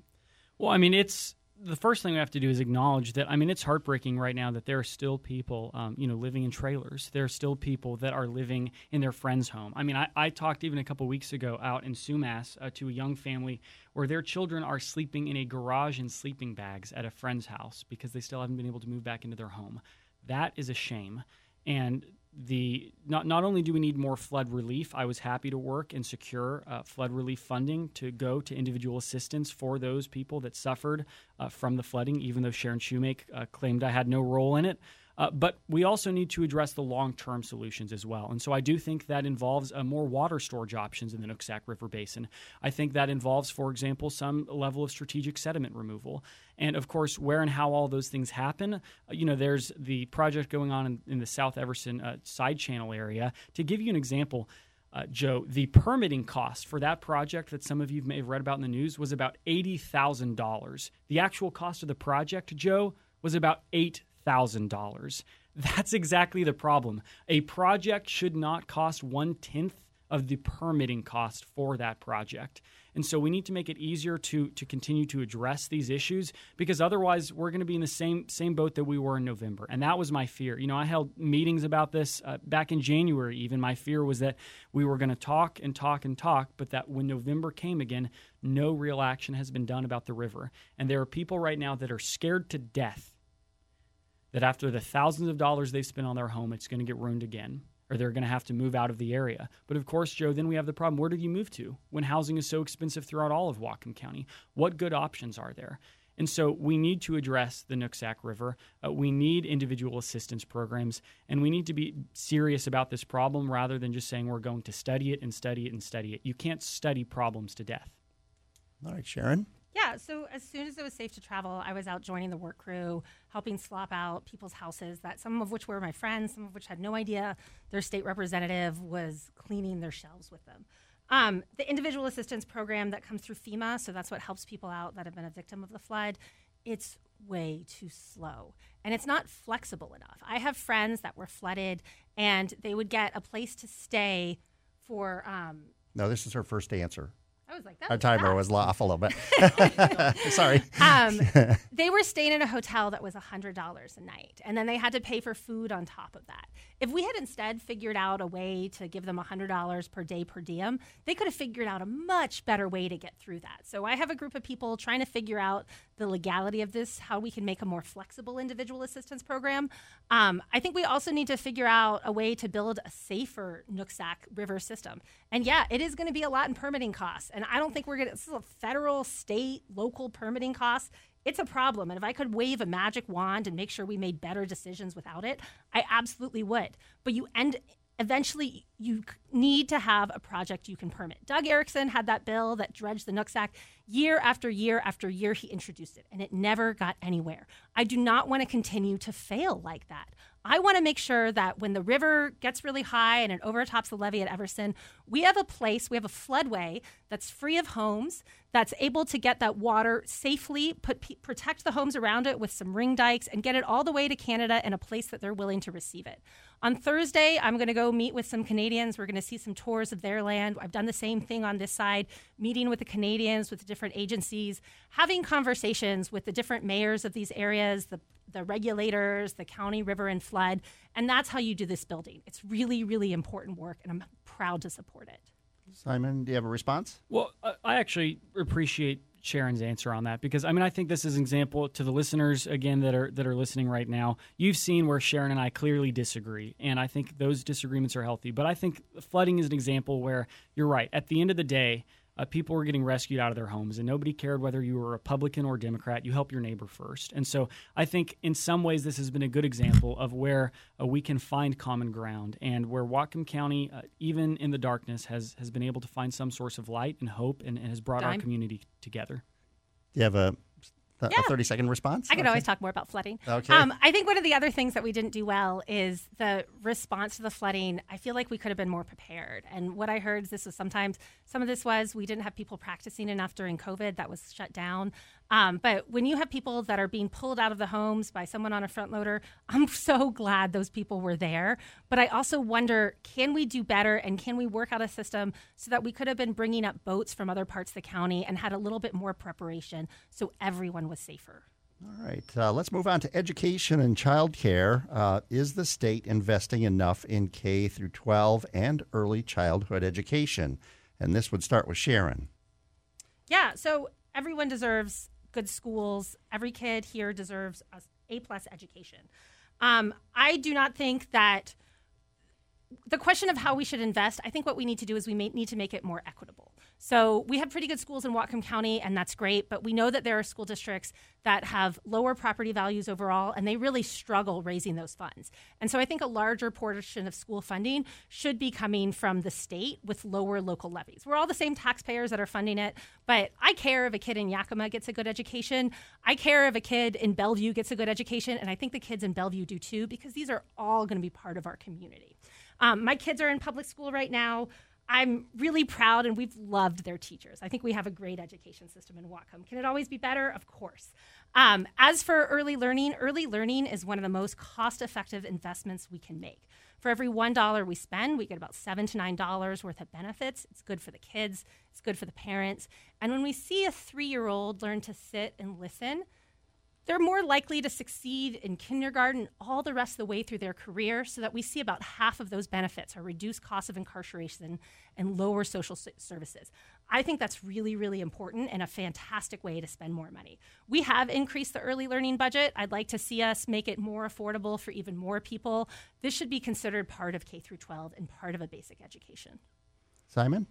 Well, I mean, it's the first thing we have to do is acknowledge that I mean it's heartbreaking right now that there are still people um, you know living in trailers. There are still people that are living in their friend's home. I mean I, I talked even a couple weeks ago out in Sumas uh, to a young family where their children are sleeping in a garage in sleeping bags at a friend's house because they still haven't been able to move back into their home. That is a shame. And the not not only do we need more flood relief, I was happy to work and secure uh, flood relief funding to go to individual assistance for those people that suffered uh, from the flooding. Even though Sharon Shewmake uh, claimed I had no role in it, uh, but we also need to address the long term solutions as well. And so I do think that involves uh, more water storage options in the Nooksack River Basin. I think that involves, for example, some level of strategic sediment removal. And of course, where and how all those things happen, uh, you know, there's the project going on in, in the South Everson uh, side channel area. To give you an example, uh, Joe, the permitting cost for that project that some of you may have read about in the news was about $80,000. The actual cost of the project, Joe, was about eight $1,000. That's exactly the problem. A project should not cost one tenth of the permitting cost for that project. And so we need to make it easier to to continue to address these issues because otherwise we're going to be in the same same boat that we were in November. And that was my fear. You know, I held meetings about this uh, back in January even. My fear was that we were going to talk and talk and talk, but that when November came again, no real action has been done about the river. And there are people right now that are scared to death that after the thousands of dollars they've spent on their home, it's going to get ruined again, or they're going to have to move out of the area. But of course, Joe, then we have the problem where do you move to when housing is so expensive throughout all of Whatcom County? What good options are there? And so we need to address the Nooksack River. Uh, we need individual assistance programs, and we need to be serious about this problem rather than just saying we're going to study it and study it and study it. You can't study problems to death. All right, Sharon. Yeah, so as soon as it was safe to travel, I was out joining the work crew, helping slop out people's houses that some of which were my friends, some of which had no idea their state representative was cleaning their shelves with them. Um, the individual assistance program that comes through FEMA, so that's what helps people out that have been a victim of the flood, it's way too slow and it's not flexible enough. I have friends that were flooded and they would get a place to stay for. Um, no, this is her first answer. I was like, that Our timer was off a little bit. Sorry. Um, they were staying in a hotel that was $100 a night, and then they had to pay for food on top of that. If we had instead figured out a way to give them $100 per day per diem, they could have figured out a much better way to get through that. So I have a group of people trying to figure out the legality of this, how we can make a more flexible individual assistance program. Um, I think we also need to figure out a way to build a safer Nooksack River system. And yeah, it is going to be a lot in permitting costs. And I don't think we're going to, this is a federal, state, local permitting costs. It's a problem. And if I could wave a magic wand and make sure we made better decisions without it, I absolutely would. But you end eventually you need to have a project you can permit. Doug Ericksen had that bill that dredged the Nooksack. Year after year after year, he introduced it, and it never got anywhere. I do not want to continue to fail like that. I want to make sure that when the river gets really high and it overtops the levee at Everson, we have a place, we have a floodway that's free of homes, that's able to get that water safely, put protect the homes around it with some ring dikes, and get it all the way to Canada in a place that they're willing to receive it. On Thursday, I'm going to go meet with some Canadians. We're going to see some tours of their land. I've done the same thing on this side, meeting with the Canadians, with the different agencies, having conversations with the different mayors of these areas, the the regulators, the county river and flood, and that's how you do this building. It's really, really important work, and I'm proud to support it. Simon, do you have a response? Well, I actually appreciate Sharon's answer on that because I mean I think this is an example to the listeners again that are that are listening right now. You've seen where Sharon and I clearly disagree, and I think those disagreements are healthy. But I think flooding is an example where you're right. At the end of the day, uh, people were getting rescued out of their homes, and nobody cared whether you were Republican or Democrat. You help your neighbor first. And so I think in some ways this has been a good example of where uh, we can find common ground and where Whatcom County, uh, even in the darkness, has, has been able to find some source of light and hope and, and has brought Dime. our community together. Do you have a Th- yeah. a 30 second response? I could okay. always talk more about flooding. Okay. Um, I think one of the other things that we didn't do well is the response to the flooding. I feel like we could have been more prepared. And what I heard is this was sometimes, some of this was we didn't have people practicing enough during COVID, that was shut down. Um, but when you have people that are being pulled out of the homes by someone on a front loader, I'm so glad those people were there. But I also wonder can we do better and can we work out a system so that we could have been bringing up boats from other parts of the county and had a little bit more preparation so everyone was safer? All right, uh, let's move on to education and childcare. Uh, is the state investing enough in K through 12 and early childhood education? And this would start with Sharon. Yeah, so everyone deserves good schools. Every kid here deserves a A plus education. Um, I do not think that the question of how we should invest. I think what we need to do is we may, need to make it more equitable. So we have pretty good schools in Whatcom County, and that's great. But we know that there are school districts that have lower property values overall, and they really struggle raising those funds. And so I think a larger portion of school funding should be coming from the state with lower local levies. We're all the same taxpayers that are funding it, but I care if a kid in Yakima gets a good education. I care if a kid in Bellevue gets a good education, and I think the kids in Bellevue do too, because these are all going to be part of our community. Um, my kids are in public school right now. I'm really proud and we've loved their teachers. I think we have a great education system in Whatcom. Can it always be better? Of course. Um, as for early learning, early learning is one of the most cost effective investments we can make. For every $1 we spend, we get about 7 to $9 worth of benefits. It's good for the kids, it's good for the parents. And when we see a three year old learn to sit and listen, they're more likely to succeed in kindergarten all the rest of the way through their career so that we see about half of those benefits are reduced cost of incarceration and lower social services. I think that's really really important and a fantastic way to spend more money. We have increased the early learning budget. I'd like to see us make it more affordable for even more people. This should be considered part of k through 12 and part of a basic education. Simon?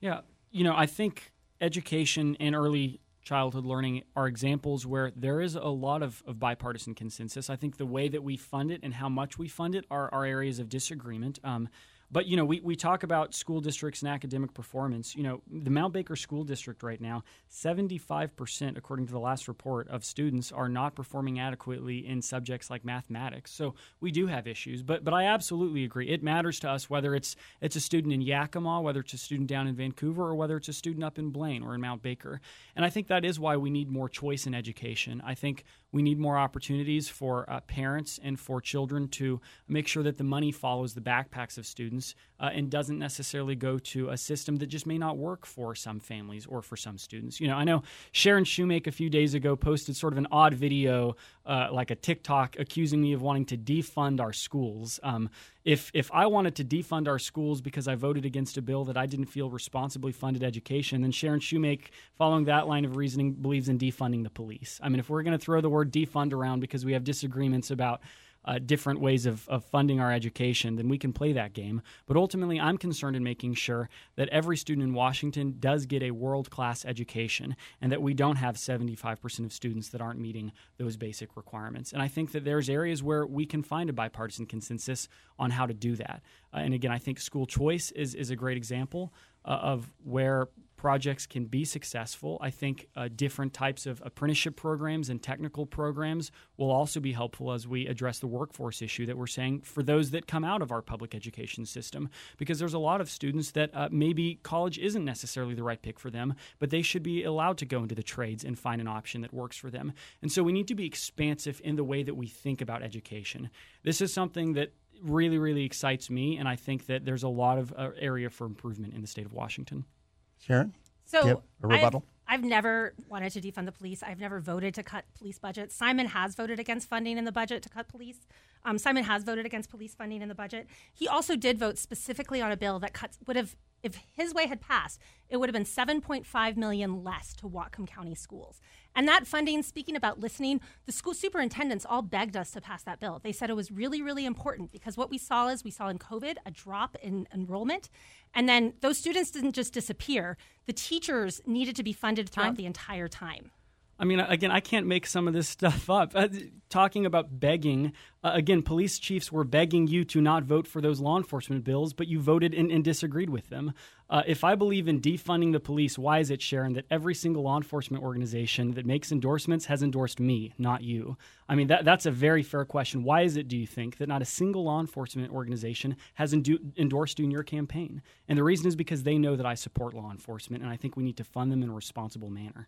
Yeah. You know i think education and early childhood learning are examples where there is a lot of, of bipartisan consensus. I think the way that we fund it and how much we fund it are, are areas of disagreement. Um, but you know, we, we talk about school districts and academic performance. You know, the Mount Baker School District right now, 75%, according to the last report, of students are not performing adequately in subjects like mathematics. So we do have issues. But but I absolutely agree. It matters to us whether it's it's a student in Yakima, whether it's a student down in Vancouver, or whether it's a student up in Blaine or in Mount Baker. And I think that is why we need more choice in education. I think we need more opportunities for uh, parents and for children to make sure that the money follows the backpacks of students uh, and doesn't necessarily go to a system that just may not work for some families or for some students. You know, I know Sharon Shewmake a few days ago posted sort of an odd video, uh, like a TikTok, accusing me of wanting to defund our schools. Um, if if I wanted to defund our schools because I voted against a bill that I didn't feel responsibly funded education, then Sharon Shewmake, following that line of reasoning, believes in defunding the police. I mean, if we're going to throw the word defund around because we have disagreements about uh, different ways of, of funding our education, then we can play that game. But ultimately, I'm concerned in making sure that every student in Washington does get a world class education and that we don't have 75% of students that aren't meeting those basic requirements. And I think that there's areas where we can find a bipartisan consensus on how to do that. Uh, and again, I think school choice is, is a great example uh, of where projects can be successful. I think uh, different types of apprenticeship programs and technical programs will also be helpful as we address the workforce issue that we're saying for those that come out of our public education system. Because there's a lot of students that uh, maybe college isn't necessarily the right pick for them, but they should be allowed to go into the trades and find an option that works for them. And so we need to be expansive in the way that we think about education. This is something that really, really excites me, and I think that there's a lot of uh, area for improvement in the state of Washington. Sharon? So Yep, a rebuttal? I've, I've never wanted to defund the police. I've never voted to cut police budgets. Simon has voted against funding in the budget to cut police. Um, Simon has voted against police funding in the budget. He also did vote specifically on a bill that cuts would have if his way had passed, it would have been 7.5 million less to Whatcom County schools. And that funding, speaking about listening, the school superintendents all begged us to pass that bill. They said it was really, really important because what we saw is we saw in COVID a drop in enrollment. And then those students didn't just disappear, the teachers needed to be funded throughout the entire time. I mean, again, I can't make some of this stuff up. Uh, talking about begging, uh, again, police chiefs were begging you to not vote for those law enforcement bills, but you voted and, and disagreed with them. Uh, if I believe in defunding the police, why is it, Sharon, that every single law enforcement organization that makes endorsements has endorsed me, not you? I mean, that, that's a very fair question. Why is it, do you think, that not a single law enforcement organization has endu- endorsed you in your campaign? And the reason is because they know that I support law enforcement, and I think we need to fund them in a responsible manner.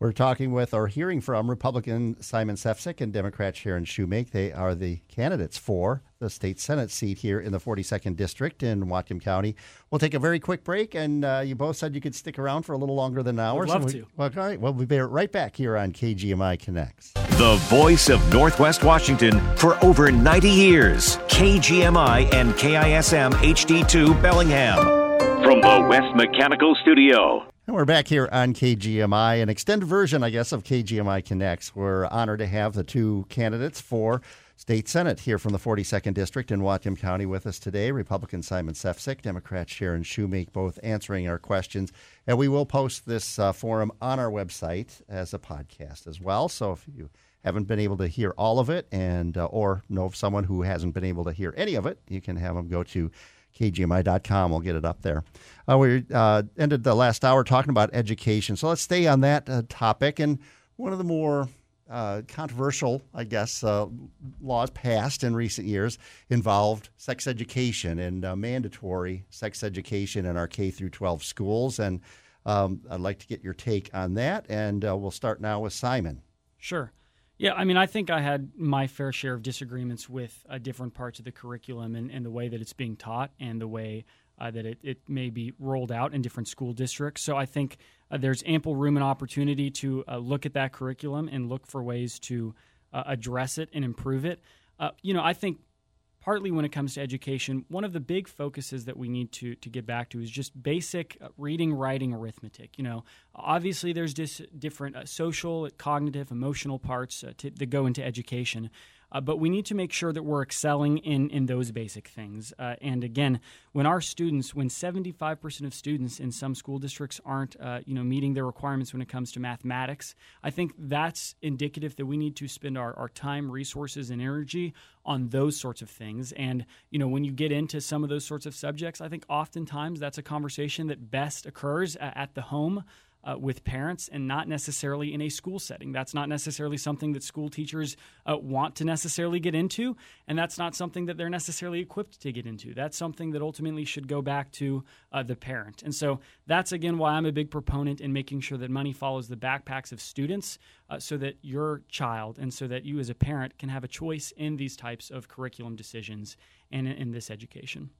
We're talking with or hearing from Republican Simon Sefzik and Democrat Sharon Shewmake. They are the candidates for the state Senate seat here in the 42nd District in Whatcom County. We'll take a very quick break, and uh, you both said you could stick around for a little longer than an hour. Would love so we, to. Well, all right. Well, we'll be right back here on KGMI Connects. The voice of Northwest Washington for over 90 years. KGMI and KISM HD2 Bellingham. From the West Mechanical Studio. And we're back here on KGMI, an extended version, I guess, of KGMI Connects. We're honored to have the two candidates for state senate here from the 42nd District in Whatcom County with us today. Republican Simon Sefzik, Democrat Sharon Shewmake, both answering our questions. And we will post this uh, forum on our website as a podcast as well. So if you haven't been able to hear all of it and uh, or know of someone who hasn't been able to hear any of it, you can have them go to kgmi.com. We'll get it up there. Uh, we uh, ended the last hour talking about education, so let's stay on that uh, topic. And one of the more uh, controversial, I guess, uh, laws passed in recent years involved sex education and uh, mandatory sex education in our K through 12 schools. And um, I'd like to get your take on that. And we'll start now with Simon. Sure. Yeah, I mean, I think I had my fair share of disagreements with uh, different parts of the curriculum and, and, the way that it's being taught and the way uh, that it, it may be rolled out in different school districts. So I think uh, there's ample room and opportunity to uh, look at that curriculum and look for ways to uh, address it and improve it. Uh, you know, I think partly when it comes to education, one of the big focuses that we need to to get back to is just basic uh, reading, writing, arithmetic. You know, obviously there's dis- different uh, social, cognitive, emotional parts uh, to, that go into education. Uh, but we need to make sure that we're excelling in, in those basic things. Uh, and again, when our students, when 75% of students in some school districts aren't, uh, you know, meeting their requirements when it comes to mathematics, I think that's indicative that we need to spend our, our time, resources, and energy on those sorts of things. And, you know, when you get into some of those sorts of subjects, I think oftentimes that's a conversation that best occurs at the home uh, with parents and not necessarily in a school setting. That's not necessarily something that school teachers uh, want to necessarily get into, and that's not something that they're necessarily equipped to get into. That's something that ultimately should go back to uh, the parent. And so that's again why I'm a big proponent in making sure that money follows the backpacks of students uh, so that your child and so that you as a parent can have a choice in these types of curriculum decisions and in, in this education.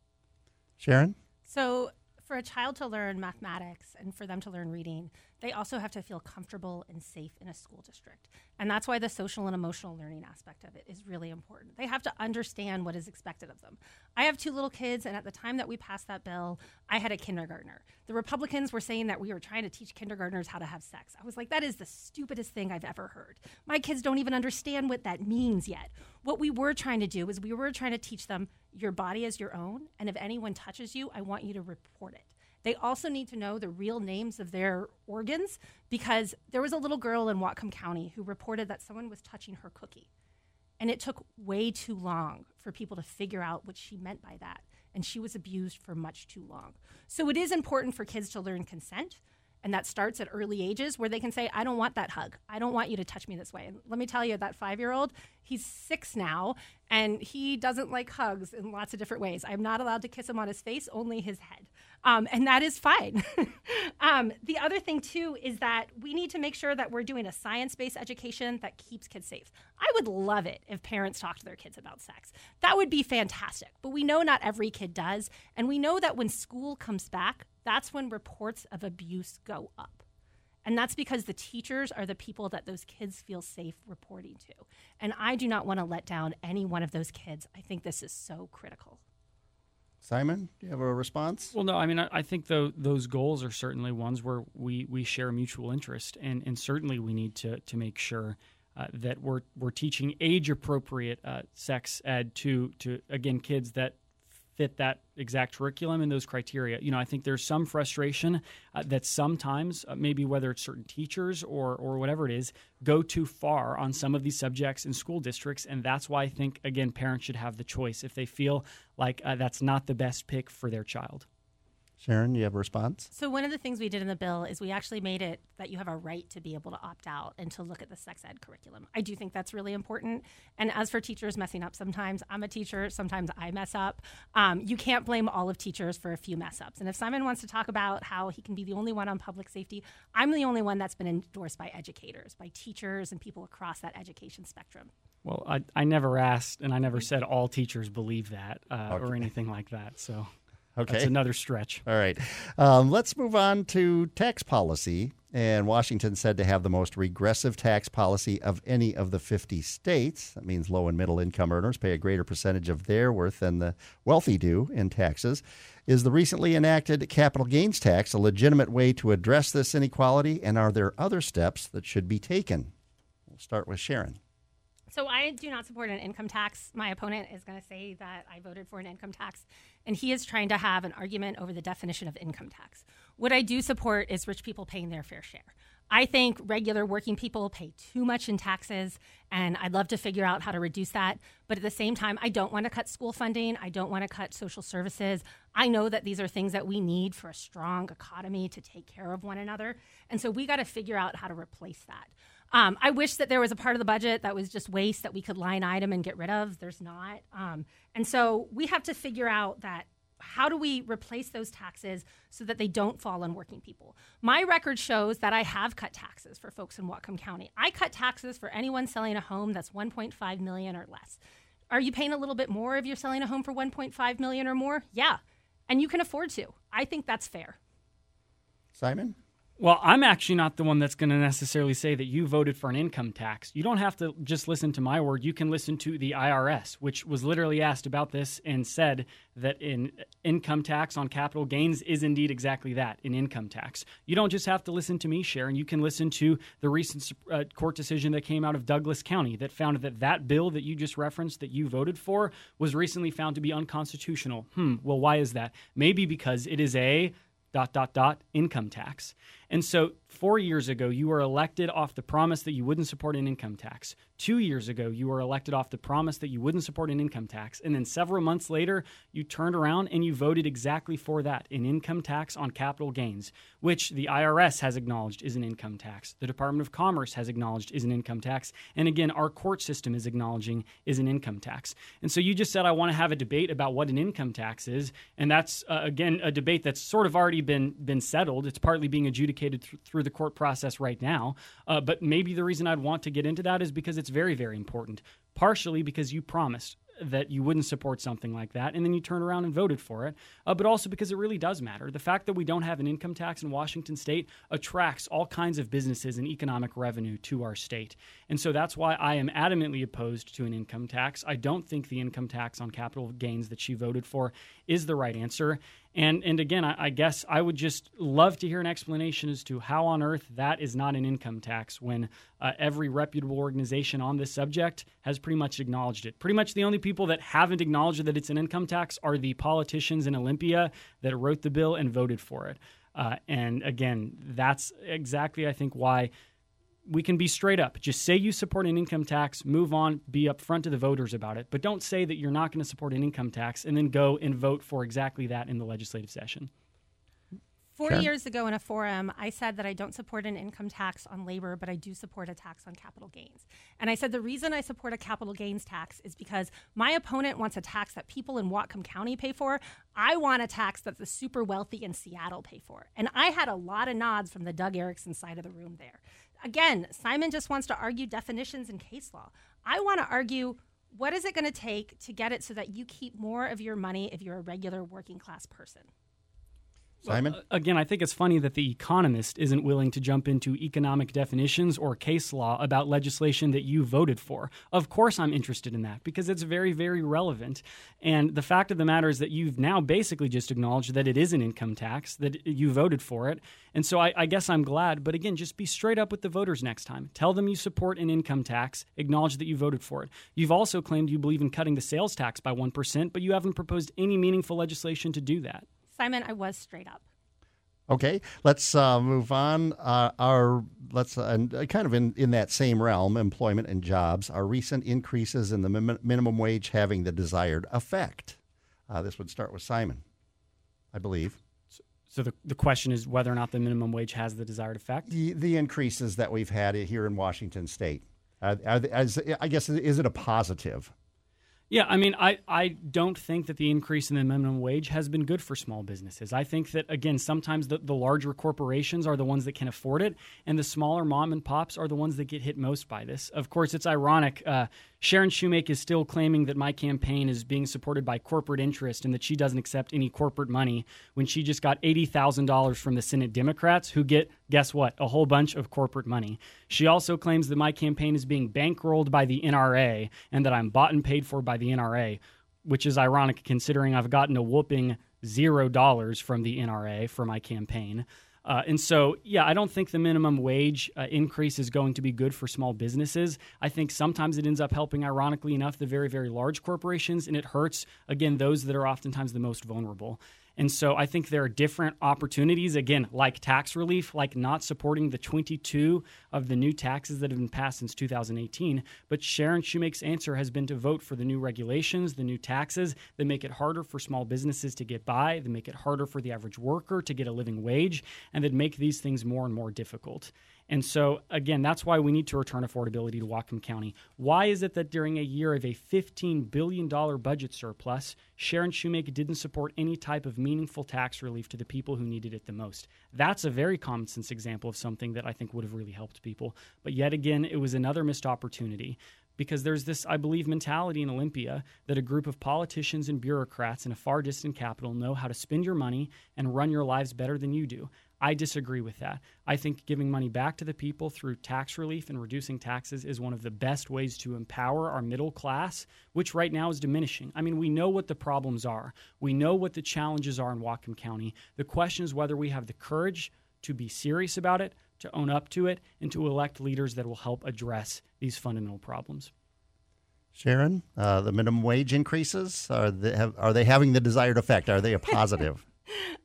Sharon? So, for a child to learn mathematics and for them to learn reading, they also have to feel comfortable and safe in a school district. And that's why the social and emotional learning aspect of it is really important. They have to understand what is expected of them. I have two little kids, and at the time that we passed that bill, I had a kindergartner. The Republicans were saying that we were trying to teach kindergartners how to have sex. I was like, that is the stupidest thing I've ever heard. My kids don't even understand what that means yet. What we were trying to do is we were trying to teach them your body is your own, and if anyone touches you, I want you to report it. They also need to know the real names of their organs because there was a little girl in Whatcom County who reported that someone was touching her cookie. And it took way too long for people to figure out what she meant by that. And she was abused for much too long. So it is important for kids to learn consent. And that starts at early ages where they can say, I don't want that hug. I don't want you to touch me this way. And let me tell you, that five year old, he's six now, and he doesn't like hugs in lots of different ways. I'm not allowed to kiss him on his face, only his head. Um, and that is fine. um, the other thing, too, is that we need to make sure that we're doing a science based education that keeps kids safe. I would love it if parents talk to their kids about sex. That would be fantastic. But we know not every kid does. And we know that when school comes back, that's when reports of abuse go up. And that's because the teachers are the people that those kids feel safe reporting to. And I do not want to let down any one of those kids. I think this is so critical. Simon, do you have a response? Well, no, I mean, I, I think though those goals are certainly ones where we, we share mutual interest, and, and certainly we need to to make sure uh, that we're we're teaching age appropriate uh, sex ed to to again kids that fit that exact curriculum and those criteria. You know, I think there's some frustration uh, that sometimes, uh, maybe whether it's certain teachers or or whatever it is, go too far on some of these subjects in school districts, and that's why I think again parents should have the choice if they feel like uh, that's not the best pick for their child. Sharon, you have a response? So, one of the things we did in the bill is we actually made it that you have a right to be able to opt out and to look at the sex ed curriculum. I do think that's really important. And as for teachers messing up sometimes, I'm a teacher, sometimes I mess up. Um, you can't blame all of teachers for a few mess ups. And if Simon wants to talk about how he can be the only one on public safety, I'm the only one that's been endorsed by educators, by teachers, and people across that education spectrum. Well, I, I never asked and I never said all teachers believe that uh, okay. or anything like that. So. Okay. That's another stretch. All right. Um, let's move on to tax policy. And Washington said to have the most regressive tax policy of any of the 50 states. That means low and middle income earners pay a greater percentage of their worth than the wealthy do in taxes. Is the recently enacted capital gains tax a legitimate way to address this inequality? And are there other steps that should be taken? We'll start with Sharon. So I do not support an income tax. My opponent is going to say that I voted for an income tax, and he is trying to have an argument over the definition of income tax. What I do support is rich people paying their fair share. I think regular working people pay too much in taxes, and I'd love to figure out how to reduce that. But at the same time, I don't want to cut school funding. I don't want to cut social services. I know that these are things that we need for a strong economy to take care of one another. And so we got to figure out how to replace that. Um, I wish that there was a part of the budget that was just waste that we could line item and get rid of. There's not. Um, and so we have to figure out that how do we replace those taxes so that they don't fall on working people? My record shows that I have cut taxes for folks in Whatcom County. I cut taxes for anyone selling a home that's 1.5 million or less. Are you paying a little bit more if you're selling a home for 1.5 million or more? Yeah. And you can afford to. I think that's fair. Simon? Well, I'm actually not the one that's going to necessarily say that you voted for an income tax. You don't have to just listen to my word. You can listen to the IRS, which was literally asked about this and said that an income tax on capital gains is indeed exactly that, an income tax. You don't just have to listen to me, Sharon. You can listen to the recent uh, court decision that came out of Douglas County that found that that bill that you just referenced that you voted for was recently found to be unconstitutional. Hmm, well, why is that? Maybe because it is a dot dot dot income tax. And so, four years ago, you were elected off the promise that you wouldn't support an income tax. Two years ago, you were elected off the promise that you wouldn't support an income tax. And then, several months later, you turned around and you voted exactly for that an income tax on capital gains, which the IRS has acknowledged is an income tax. The Department of Commerce has acknowledged is an income tax. And again, our court system is acknowledging is an income tax. And so, you just said, I want to have a debate about what an income tax is. And that's, uh, again, a debate that's sort of already been, been settled. It's partly being adjudicated th- through the court process right now. Uh, but maybe the reason I'd want to get into that is because it's very, very important. Partially because you promised that you wouldn't support something like that, and then you turn around and voted for it, uh, but also because it really does matter. The fact that we don't have an income tax in Washington state attracts all kinds of businesses and economic revenue to our state. And so that's why I am adamantly opposed to an income tax. I don't think the income tax on capital gains that she voted for is the right answer. And and again, I, I, guess I would just love to hear an explanation as to how on earth that is not an income tax when uh, every reputable organization on this subject has pretty much acknowledged it. Pretty much the only people that haven't acknowledged that it's an income tax are the politicians in Olympia that wrote the bill and voted for it. Uh, and again, that's exactly I think why we can be straight up. Just say you support an income tax, move on, be upfront to the voters about it. But don't say that you're not going to support an income tax and then go and vote for exactly that in the legislative session. Four sure. years ago in a forum, I said that I don't support an income tax on labor, but I do support a tax on capital gains. And I said the reason I support a capital gains tax is because my opponent wants a tax that people in Whatcom County pay for. I want a tax that the super wealthy in Seattle pay for. And I had a lot of nods from the Doug Ericksen side of the room there. Again, Simon just wants to argue definitions and case law. I want to argue what is it going to take to get it so that you keep more of your money if you're a regular working class person? Simon? Well, again, I think it's funny that The Economist isn't willing to jump into economic definitions or case law about legislation that you voted for. Of course, I'm interested in that because it's very, very relevant. And the fact of the matter is that you've now basically just acknowledged that it is an income tax, that you voted for it. And so I, I guess I'm glad. But again, just be straight up with the voters next time. Tell them you support an income tax, acknowledge that you voted for it. You've also claimed you believe in cutting the sales tax by 1%, but you haven't proposed any meaningful legislation to do that. Simon, I was straight up. Okay, let's uh, move on. Uh, our let's uh, and uh, kind of in, in that same realm, employment and jobs. Our recent increases in the min- minimum wage having the desired effect. Uh, this would start with Simon, I believe. So the, the question is whether or not the minimum wage has the desired effect. The, the increases that we've had here in Washington State, are, are, I guess, is it a positive? Yeah, I mean, I, I don't think that the increase in the minimum wage has been good for small businesses. I think that, again, sometimes the, the larger corporations are the ones that can afford it, and the smaller mom and pops are the ones that get hit most by this. Of course, it's ironic. Uh, Sharon Shewmake is still claiming that my campaign is being supported by corporate interest and that she doesn't accept any corporate money when she just got $80,000 from the Senate Democrats, who get, guess what, a whole bunch of corporate money. She also claims that my campaign is being bankrolled by the NRA and that I'm bought and paid for by the NRA, which is ironic considering I've gotten a whooping zero dollars from the NRA for my campaign. Uh, and so, yeah, I don't think the minimum wage uh, increase is going to be good for small businesses. I think sometimes it ends up helping, ironically enough, the very, very large corporations, and it hurts, again, those that are oftentimes the most vulnerable. And so I think there are different opportunities, again, like tax relief, like not supporting the 22 of the new taxes that have been passed since 2018. But Sharon Shewmake's answer has been to vote for the new regulations, the new taxes that make it harder for small businesses to get by, that make it harder for the average worker to get a living wage, and that make these things more and more difficult. And so, again, that's why we need to return affordability to Whatcom County. Why is it that during a year of a $15 billion budget surplus, Sharon Shewmake didn't support any type of meaningful tax relief to the people who needed it the most? That's a very common sense example of something that I think would have really helped people. But yet again, it was another missed opportunity because there's this, I believe, mentality in Olympia that a group of politicians and bureaucrats in a far distant capital know how to spend your money and run your lives better than you do. I disagree with that. I think giving money back to the people through tax relief and reducing taxes is one of the best ways to empower our middle class, which right now is diminishing. I mean, we know what the problems are, we know what the challenges are in Whatcom County. The question is whether we have the courage to be serious about it, to own up to it, and to elect leaders that will help address these fundamental problems. Sharon, uh, the minimum wage increases are they, have, are they having the desired effect? Are they a positive?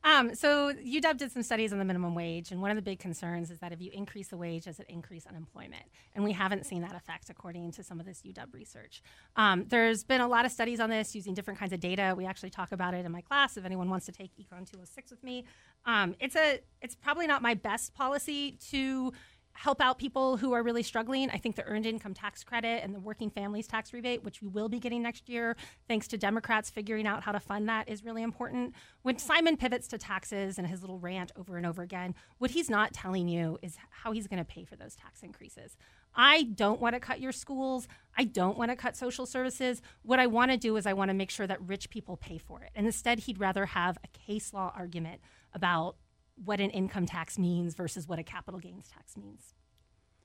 Um, so UW did some studies on the minimum wage, and one of the big concerns is that if you increase the wage, does it increase unemployment? And we haven't seen that effect according to some of this UW research. Um, there's been a lot of studies on this using different kinds of data. We actually talk about it in my class. If anyone wants to take Econ 206 with me, um, it's a it's probably not my best policy to help out people who are really struggling. I think the earned income tax credit and the working families tax rebate, which we will be getting next year, thanks to Democrats figuring out how to fund that, is really important. When Simon pivots to taxes and his little rant over and over again, what he's not telling you is how he's going to pay for those tax increases. I don't want to cut your schools. I don't want to cut social services. What I want to do is I want to make sure that rich people pay for it. And instead, he'd rather have a case law argument about what an income tax means versus what a capital gains tax means.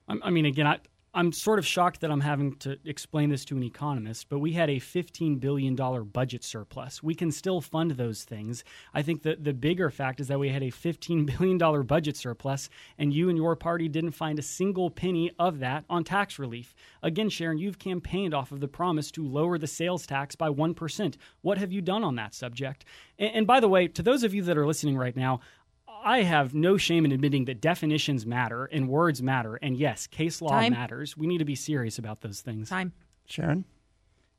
I mean, again, I, I'm sort of shocked that I'm having to explain this to an economist, but we had a $15 billion budget surplus. We can still fund those things. I think that the bigger fact is that we had a $15 billion budget surplus, and you and your party didn't find a single penny of that on tax relief. Again, Sharon, you've campaigned off of the promise to lower the sales tax by 1%. What have you done on that subject? And, and by the way, to those of you that are listening right now, I have no shame in admitting that definitions matter and words matter. And yes, case law Time. matters. We need to be serious about those things. Time. Sharon?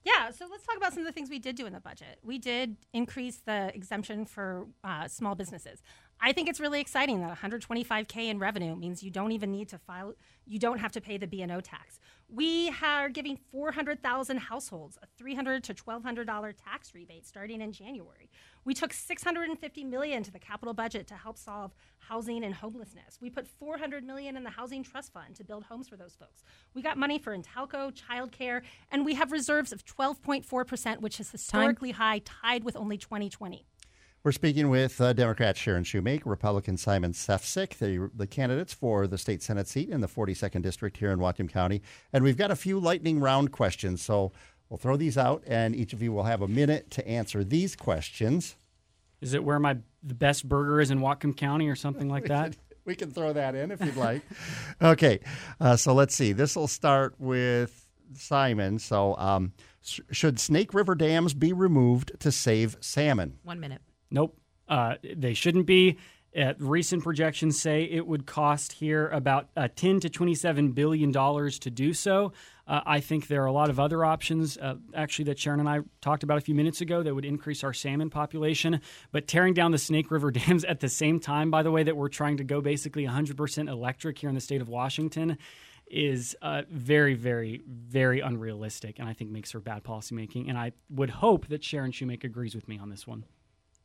Yeah, so let's talk about some of the things we did do in the budget. We did increase the exemption for uh, small businesses. I think it's really exciting that 125k in revenue means you don't even need to file, you don't have to pay the B&O tax. We are giving 400,000 households a 300 to 1200 dollar tax rebate starting in January. We took 650 million to the capital budget to help solve housing and homelessness. We put 400 million in the housing trust fund to build homes for those folks. We got money for Intalco, childcare, and we have reserves of 12.4%, which is historically high, tied with only 2020. We're speaking with uh, Democrat Sharon Shewmake, Republican Simon Sefzik, the, the candidates for the state Senate seat in the 42nd District here in Whatcom County. And we've got a few lightning round questions. So we'll throw these out, and each of you will have a minute to answer these questions. Is it where my the best burger is in Whatcom County or something like that? We can throw that in if you'd like. okay, uh, so let's see. This will start with Simon. So, um, sh- should Snake River dams be removed to save salmon? One minute. Nope. Uh, they shouldn't be. Uh, recent projections say it would cost here about uh, 10 to 27 billion dollars to do so. Uh, I think there are a lot of other options, uh, actually, that Sharon and I talked about a few minutes ago that would increase our salmon population. But tearing down the Snake River dams at the same time, by the way, that we're trying to go basically 100% electric here in the state of Washington is uh, very, very, very unrealistic, and I think makes for bad policymaking. And I would hope that Sharon Shewmake agrees with me on this one.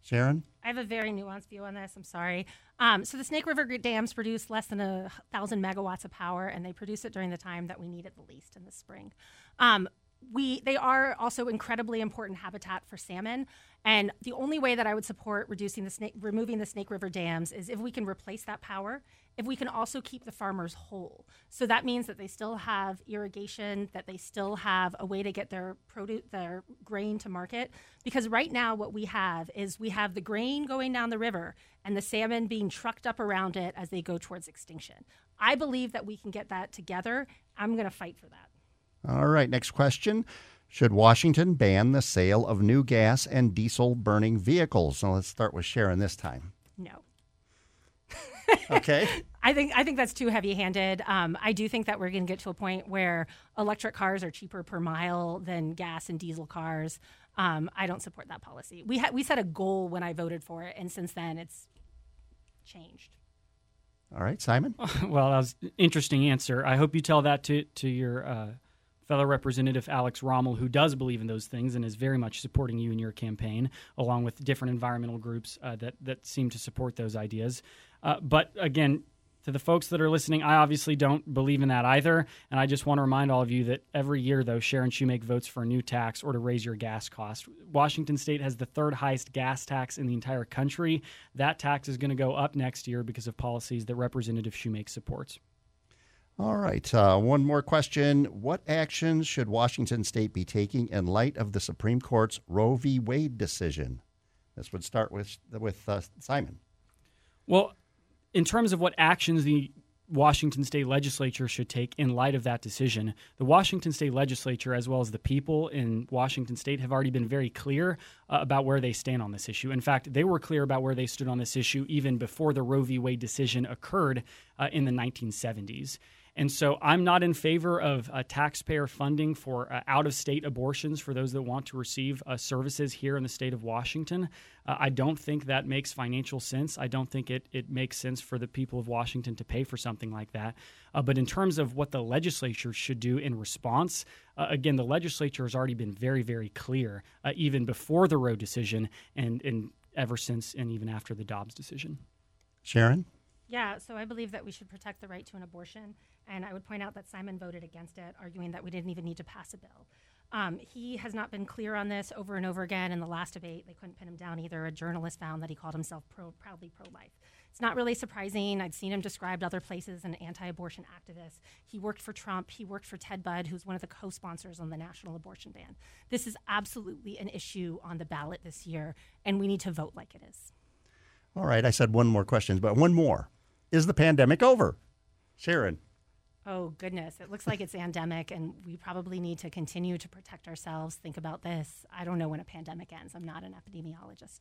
Sharon? I have a very nuanced view on this. I'm sorry. Um, so the Snake River dams produce less than a thousand megawatts of power, and they produce it during the time that we need it the least in the spring. Um, we they are also incredibly important habitat for salmon. And the only way that I would support reducing the snake, removing the Snake River dams is if we can replace that power, if we can also keep the farmers whole. So that means that they still have irrigation, that they still have a way to get their produce, their grain to market. Because right now, what we have is we have the grain going down the river and the salmon being trucked up around it as they go towards extinction. I believe that we can get that together. I'm going to fight for that. All right, next question. Should Washington ban the sale of new gas and diesel burning vehicles? So let's start with Sharon this time. No. Okay. I think I think that's too heavy-handed. Um, I do think that we're going to get to a point where electric cars are cheaper per mile than gas and diesel cars. Um, I don't support that policy. We ha- we set a goal when I voted for it, and since then it's changed. All right, Simon. well, that was an interesting answer. I hope you tell that to to your uh, fellow representative Alex Ramel, who does believe in those things and is very much supporting you in your campaign, along with different environmental groups uh, that that seem to support those ideas. Uh, but again, to the folks that are listening, I obviously don't believe in that either. And I just want to remind all of you that every year, though, Sharon Shewmake votes for a new tax or to raise your gas cost. Washington State has the third highest gas tax in the entire country. That tax is going to go up next year because of policies that Representative Shewmake supports. All right. Uh, one more question. What actions should Washington State be taking in light of the Supreme Court's Roe v. Wade decision? This would start with with uh, Simon. Well, in terms of what actions the Washington state legislature should take in light of that decision, the Washington state legislature, as well as the people in Washington state, have already been very clear uh, about where they stand on this issue. In fact, they were clear about where they stood on this issue even before the Roe v. Wade decision occurred uh, in the 1970s. And so I'm not in favor of uh, taxpayer funding for uh, out of state abortions for those that want to receive uh, services here in the state of Washington. Uh, I don't think that makes financial sense. I don't think it, it makes sense for the people of Washington to pay for something like that. Uh, but in terms of what the legislature should do in response, uh, again, the legislature has already been very, very clear, even before the Roe decision and, and ever since and even after the Dobbs decision. Sharon? Yeah, so I believe that we should protect the right to an abortion. And I would point out that Simon voted against it, arguing that we didn't even need to pass a bill. Um, he has not been clear on this over and over again. In the last debate, they couldn't pin him down either. A journalist found that he called himself pro, proudly pro life. It's not really surprising. I'd seen him described other places as an anti abortion activist. He worked for Trump. He worked for Ted Budd, who's one of the co sponsors on the national abortion ban. This is absolutely an issue on the ballot this year, and we need to vote like it is. All right. I said one more question, but one more. Is the pandemic over? Sharon. Oh, goodness. It looks like it's endemic, and we probably need to continue to protect ourselves. Think about this. I don't know when a pandemic ends. I'm not an epidemiologist.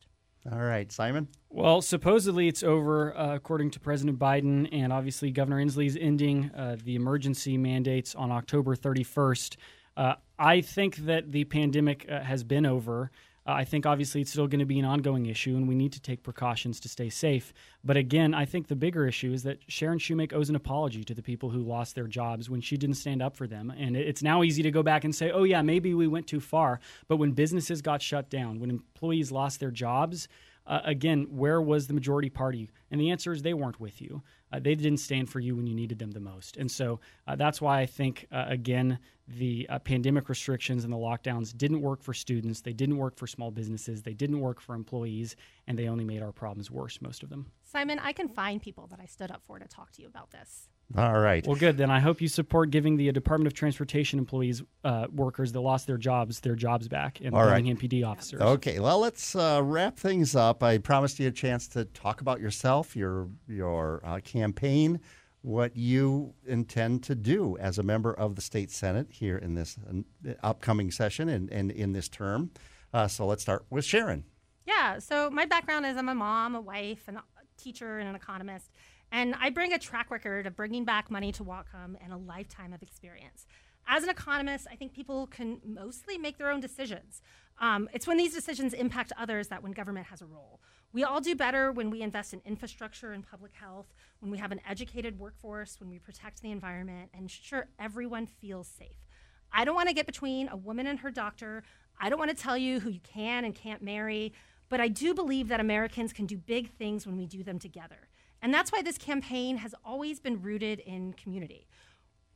All right, Simon? Well, supposedly it's over, uh, according to President Biden, and obviously Governor Inslee's ending uh, the emergency mandates on October 31st. Uh, I think that the pandemic uh, has been over. Uh, I think obviously it's still going to be an ongoing issue, and we need to take precautions to stay safe. But again, I think the bigger issue is that Sharon Shewmake owes an apology to the people who lost their jobs when she didn't stand up for them. And it's now easy to go back and say, oh, yeah, maybe we went too far. But when businesses got shut down, when employees lost their jobs, uh, again, where was the majority party? And the answer is they weren't with you. Uh, they didn't stand for you when you needed them the most. And so uh, that's why I think, uh, again, the uh, pandemic restrictions and the lockdowns didn't work for students. They didn't work for small businesses. They didn't work for employees. And they only made our problems worse, most of them. Simon, I can find people that I stood up for to talk to you about this. All right. Well, good. Then I hope you support giving the Department of Transportation employees, uh, workers that lost their jobs, their jobs back, and All Bellingham right. PD officers. Okay. Well, let's uh, wrap things up. I promised you a chance to talk about yourself, your your uh, campaign, what you intend to do as a member of the state senate here in this uh, upcoming session and, and in this term. Uh, so let's start with Sharon. Yeah. So my background is I'm a mom, a wife, a teacher, and an economist. And I bring a track record of bringing back money to Whatcom and a lifetime of experience. As an economist, I think people can mostly make their own decisions. Um, it's when these decisions impact others that when government has a role. We all do better when we invest in infrastructure and public health, when we have an educated workforce, when we protect the environment, and ensure everyone feels safe. I don't want to get between a woman and her doctor. I don't want to tell you who you can and can't marry, but I do believe that Americans can do big things when we do them together. And that's why this campaign has always been rooted in community.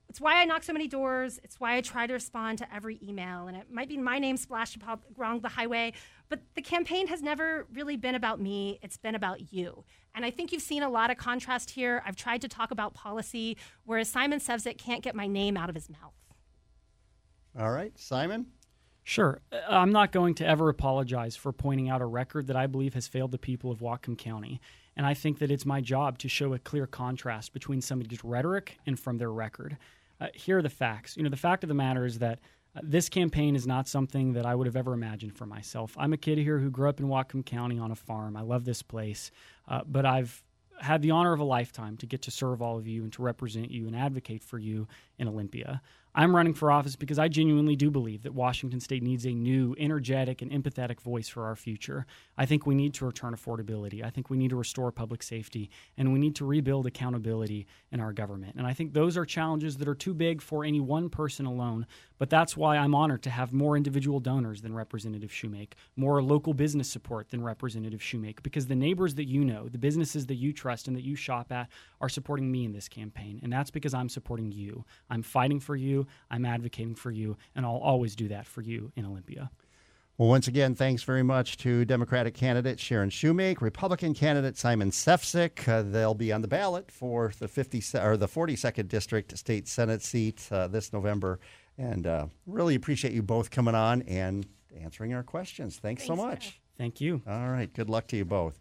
It's why I knock so many doors. It's why I try to respond to every email. And it might be my name splashed along the highway, but the campaign has never really been about me. It's been about you. And I think you've seen a lot of contrast here. I've tried to talk about policy, whereas Simon Sefzik can't get my name out of his mouth. All right, Simon? Sure. Uh, I'm not going to ever apologize for pointing out a record that I believe has failed the people of Whatcom County. And I think that it's my job to show a clear contrast between somebody's rhetoric and from their record. Uh, here are the facts. You know, the fact of the matter is that uh, this campaign is not something that I would have ever imagined for myself. I'm a kid here who grew up in Whatcom County on a farm. I love this place, uh, but I've had the honor of a lifetime to get to serve all of you and to represent you and advocate for you in Olympia. I'm running for office because I genuinely do believe that Washington State needs a new, energetic, and empathetic voice for our future. I think we need to return affordability. I think we need to restore public safety, and we need to rebuild accountability in our government. And I think those are challenges that are too big for any one person alone. But that's why I'm honored to have more individual donors than Representative Shewmake, more local business support than Representative Shewmake, because the neighbors that you know, the businesses that you trust and that you shop at, are supporting me in this campaign. And that's because I'm supporting you. I'm fighting for you. I'm advocating for you, and I'll always do that for you in Olympia. Well, once again, thanks very much to Democratic candidate Sharon Shewmake, Republican candidate Simon Sefzik. Uh, they'll be on the ballot for the 50 or the 42nd district state senate seat uh, this November, and uh, really appreciate you both coming on and answering our questions. Thanks, thanks so much. Thank you. All right. Good luck to you both.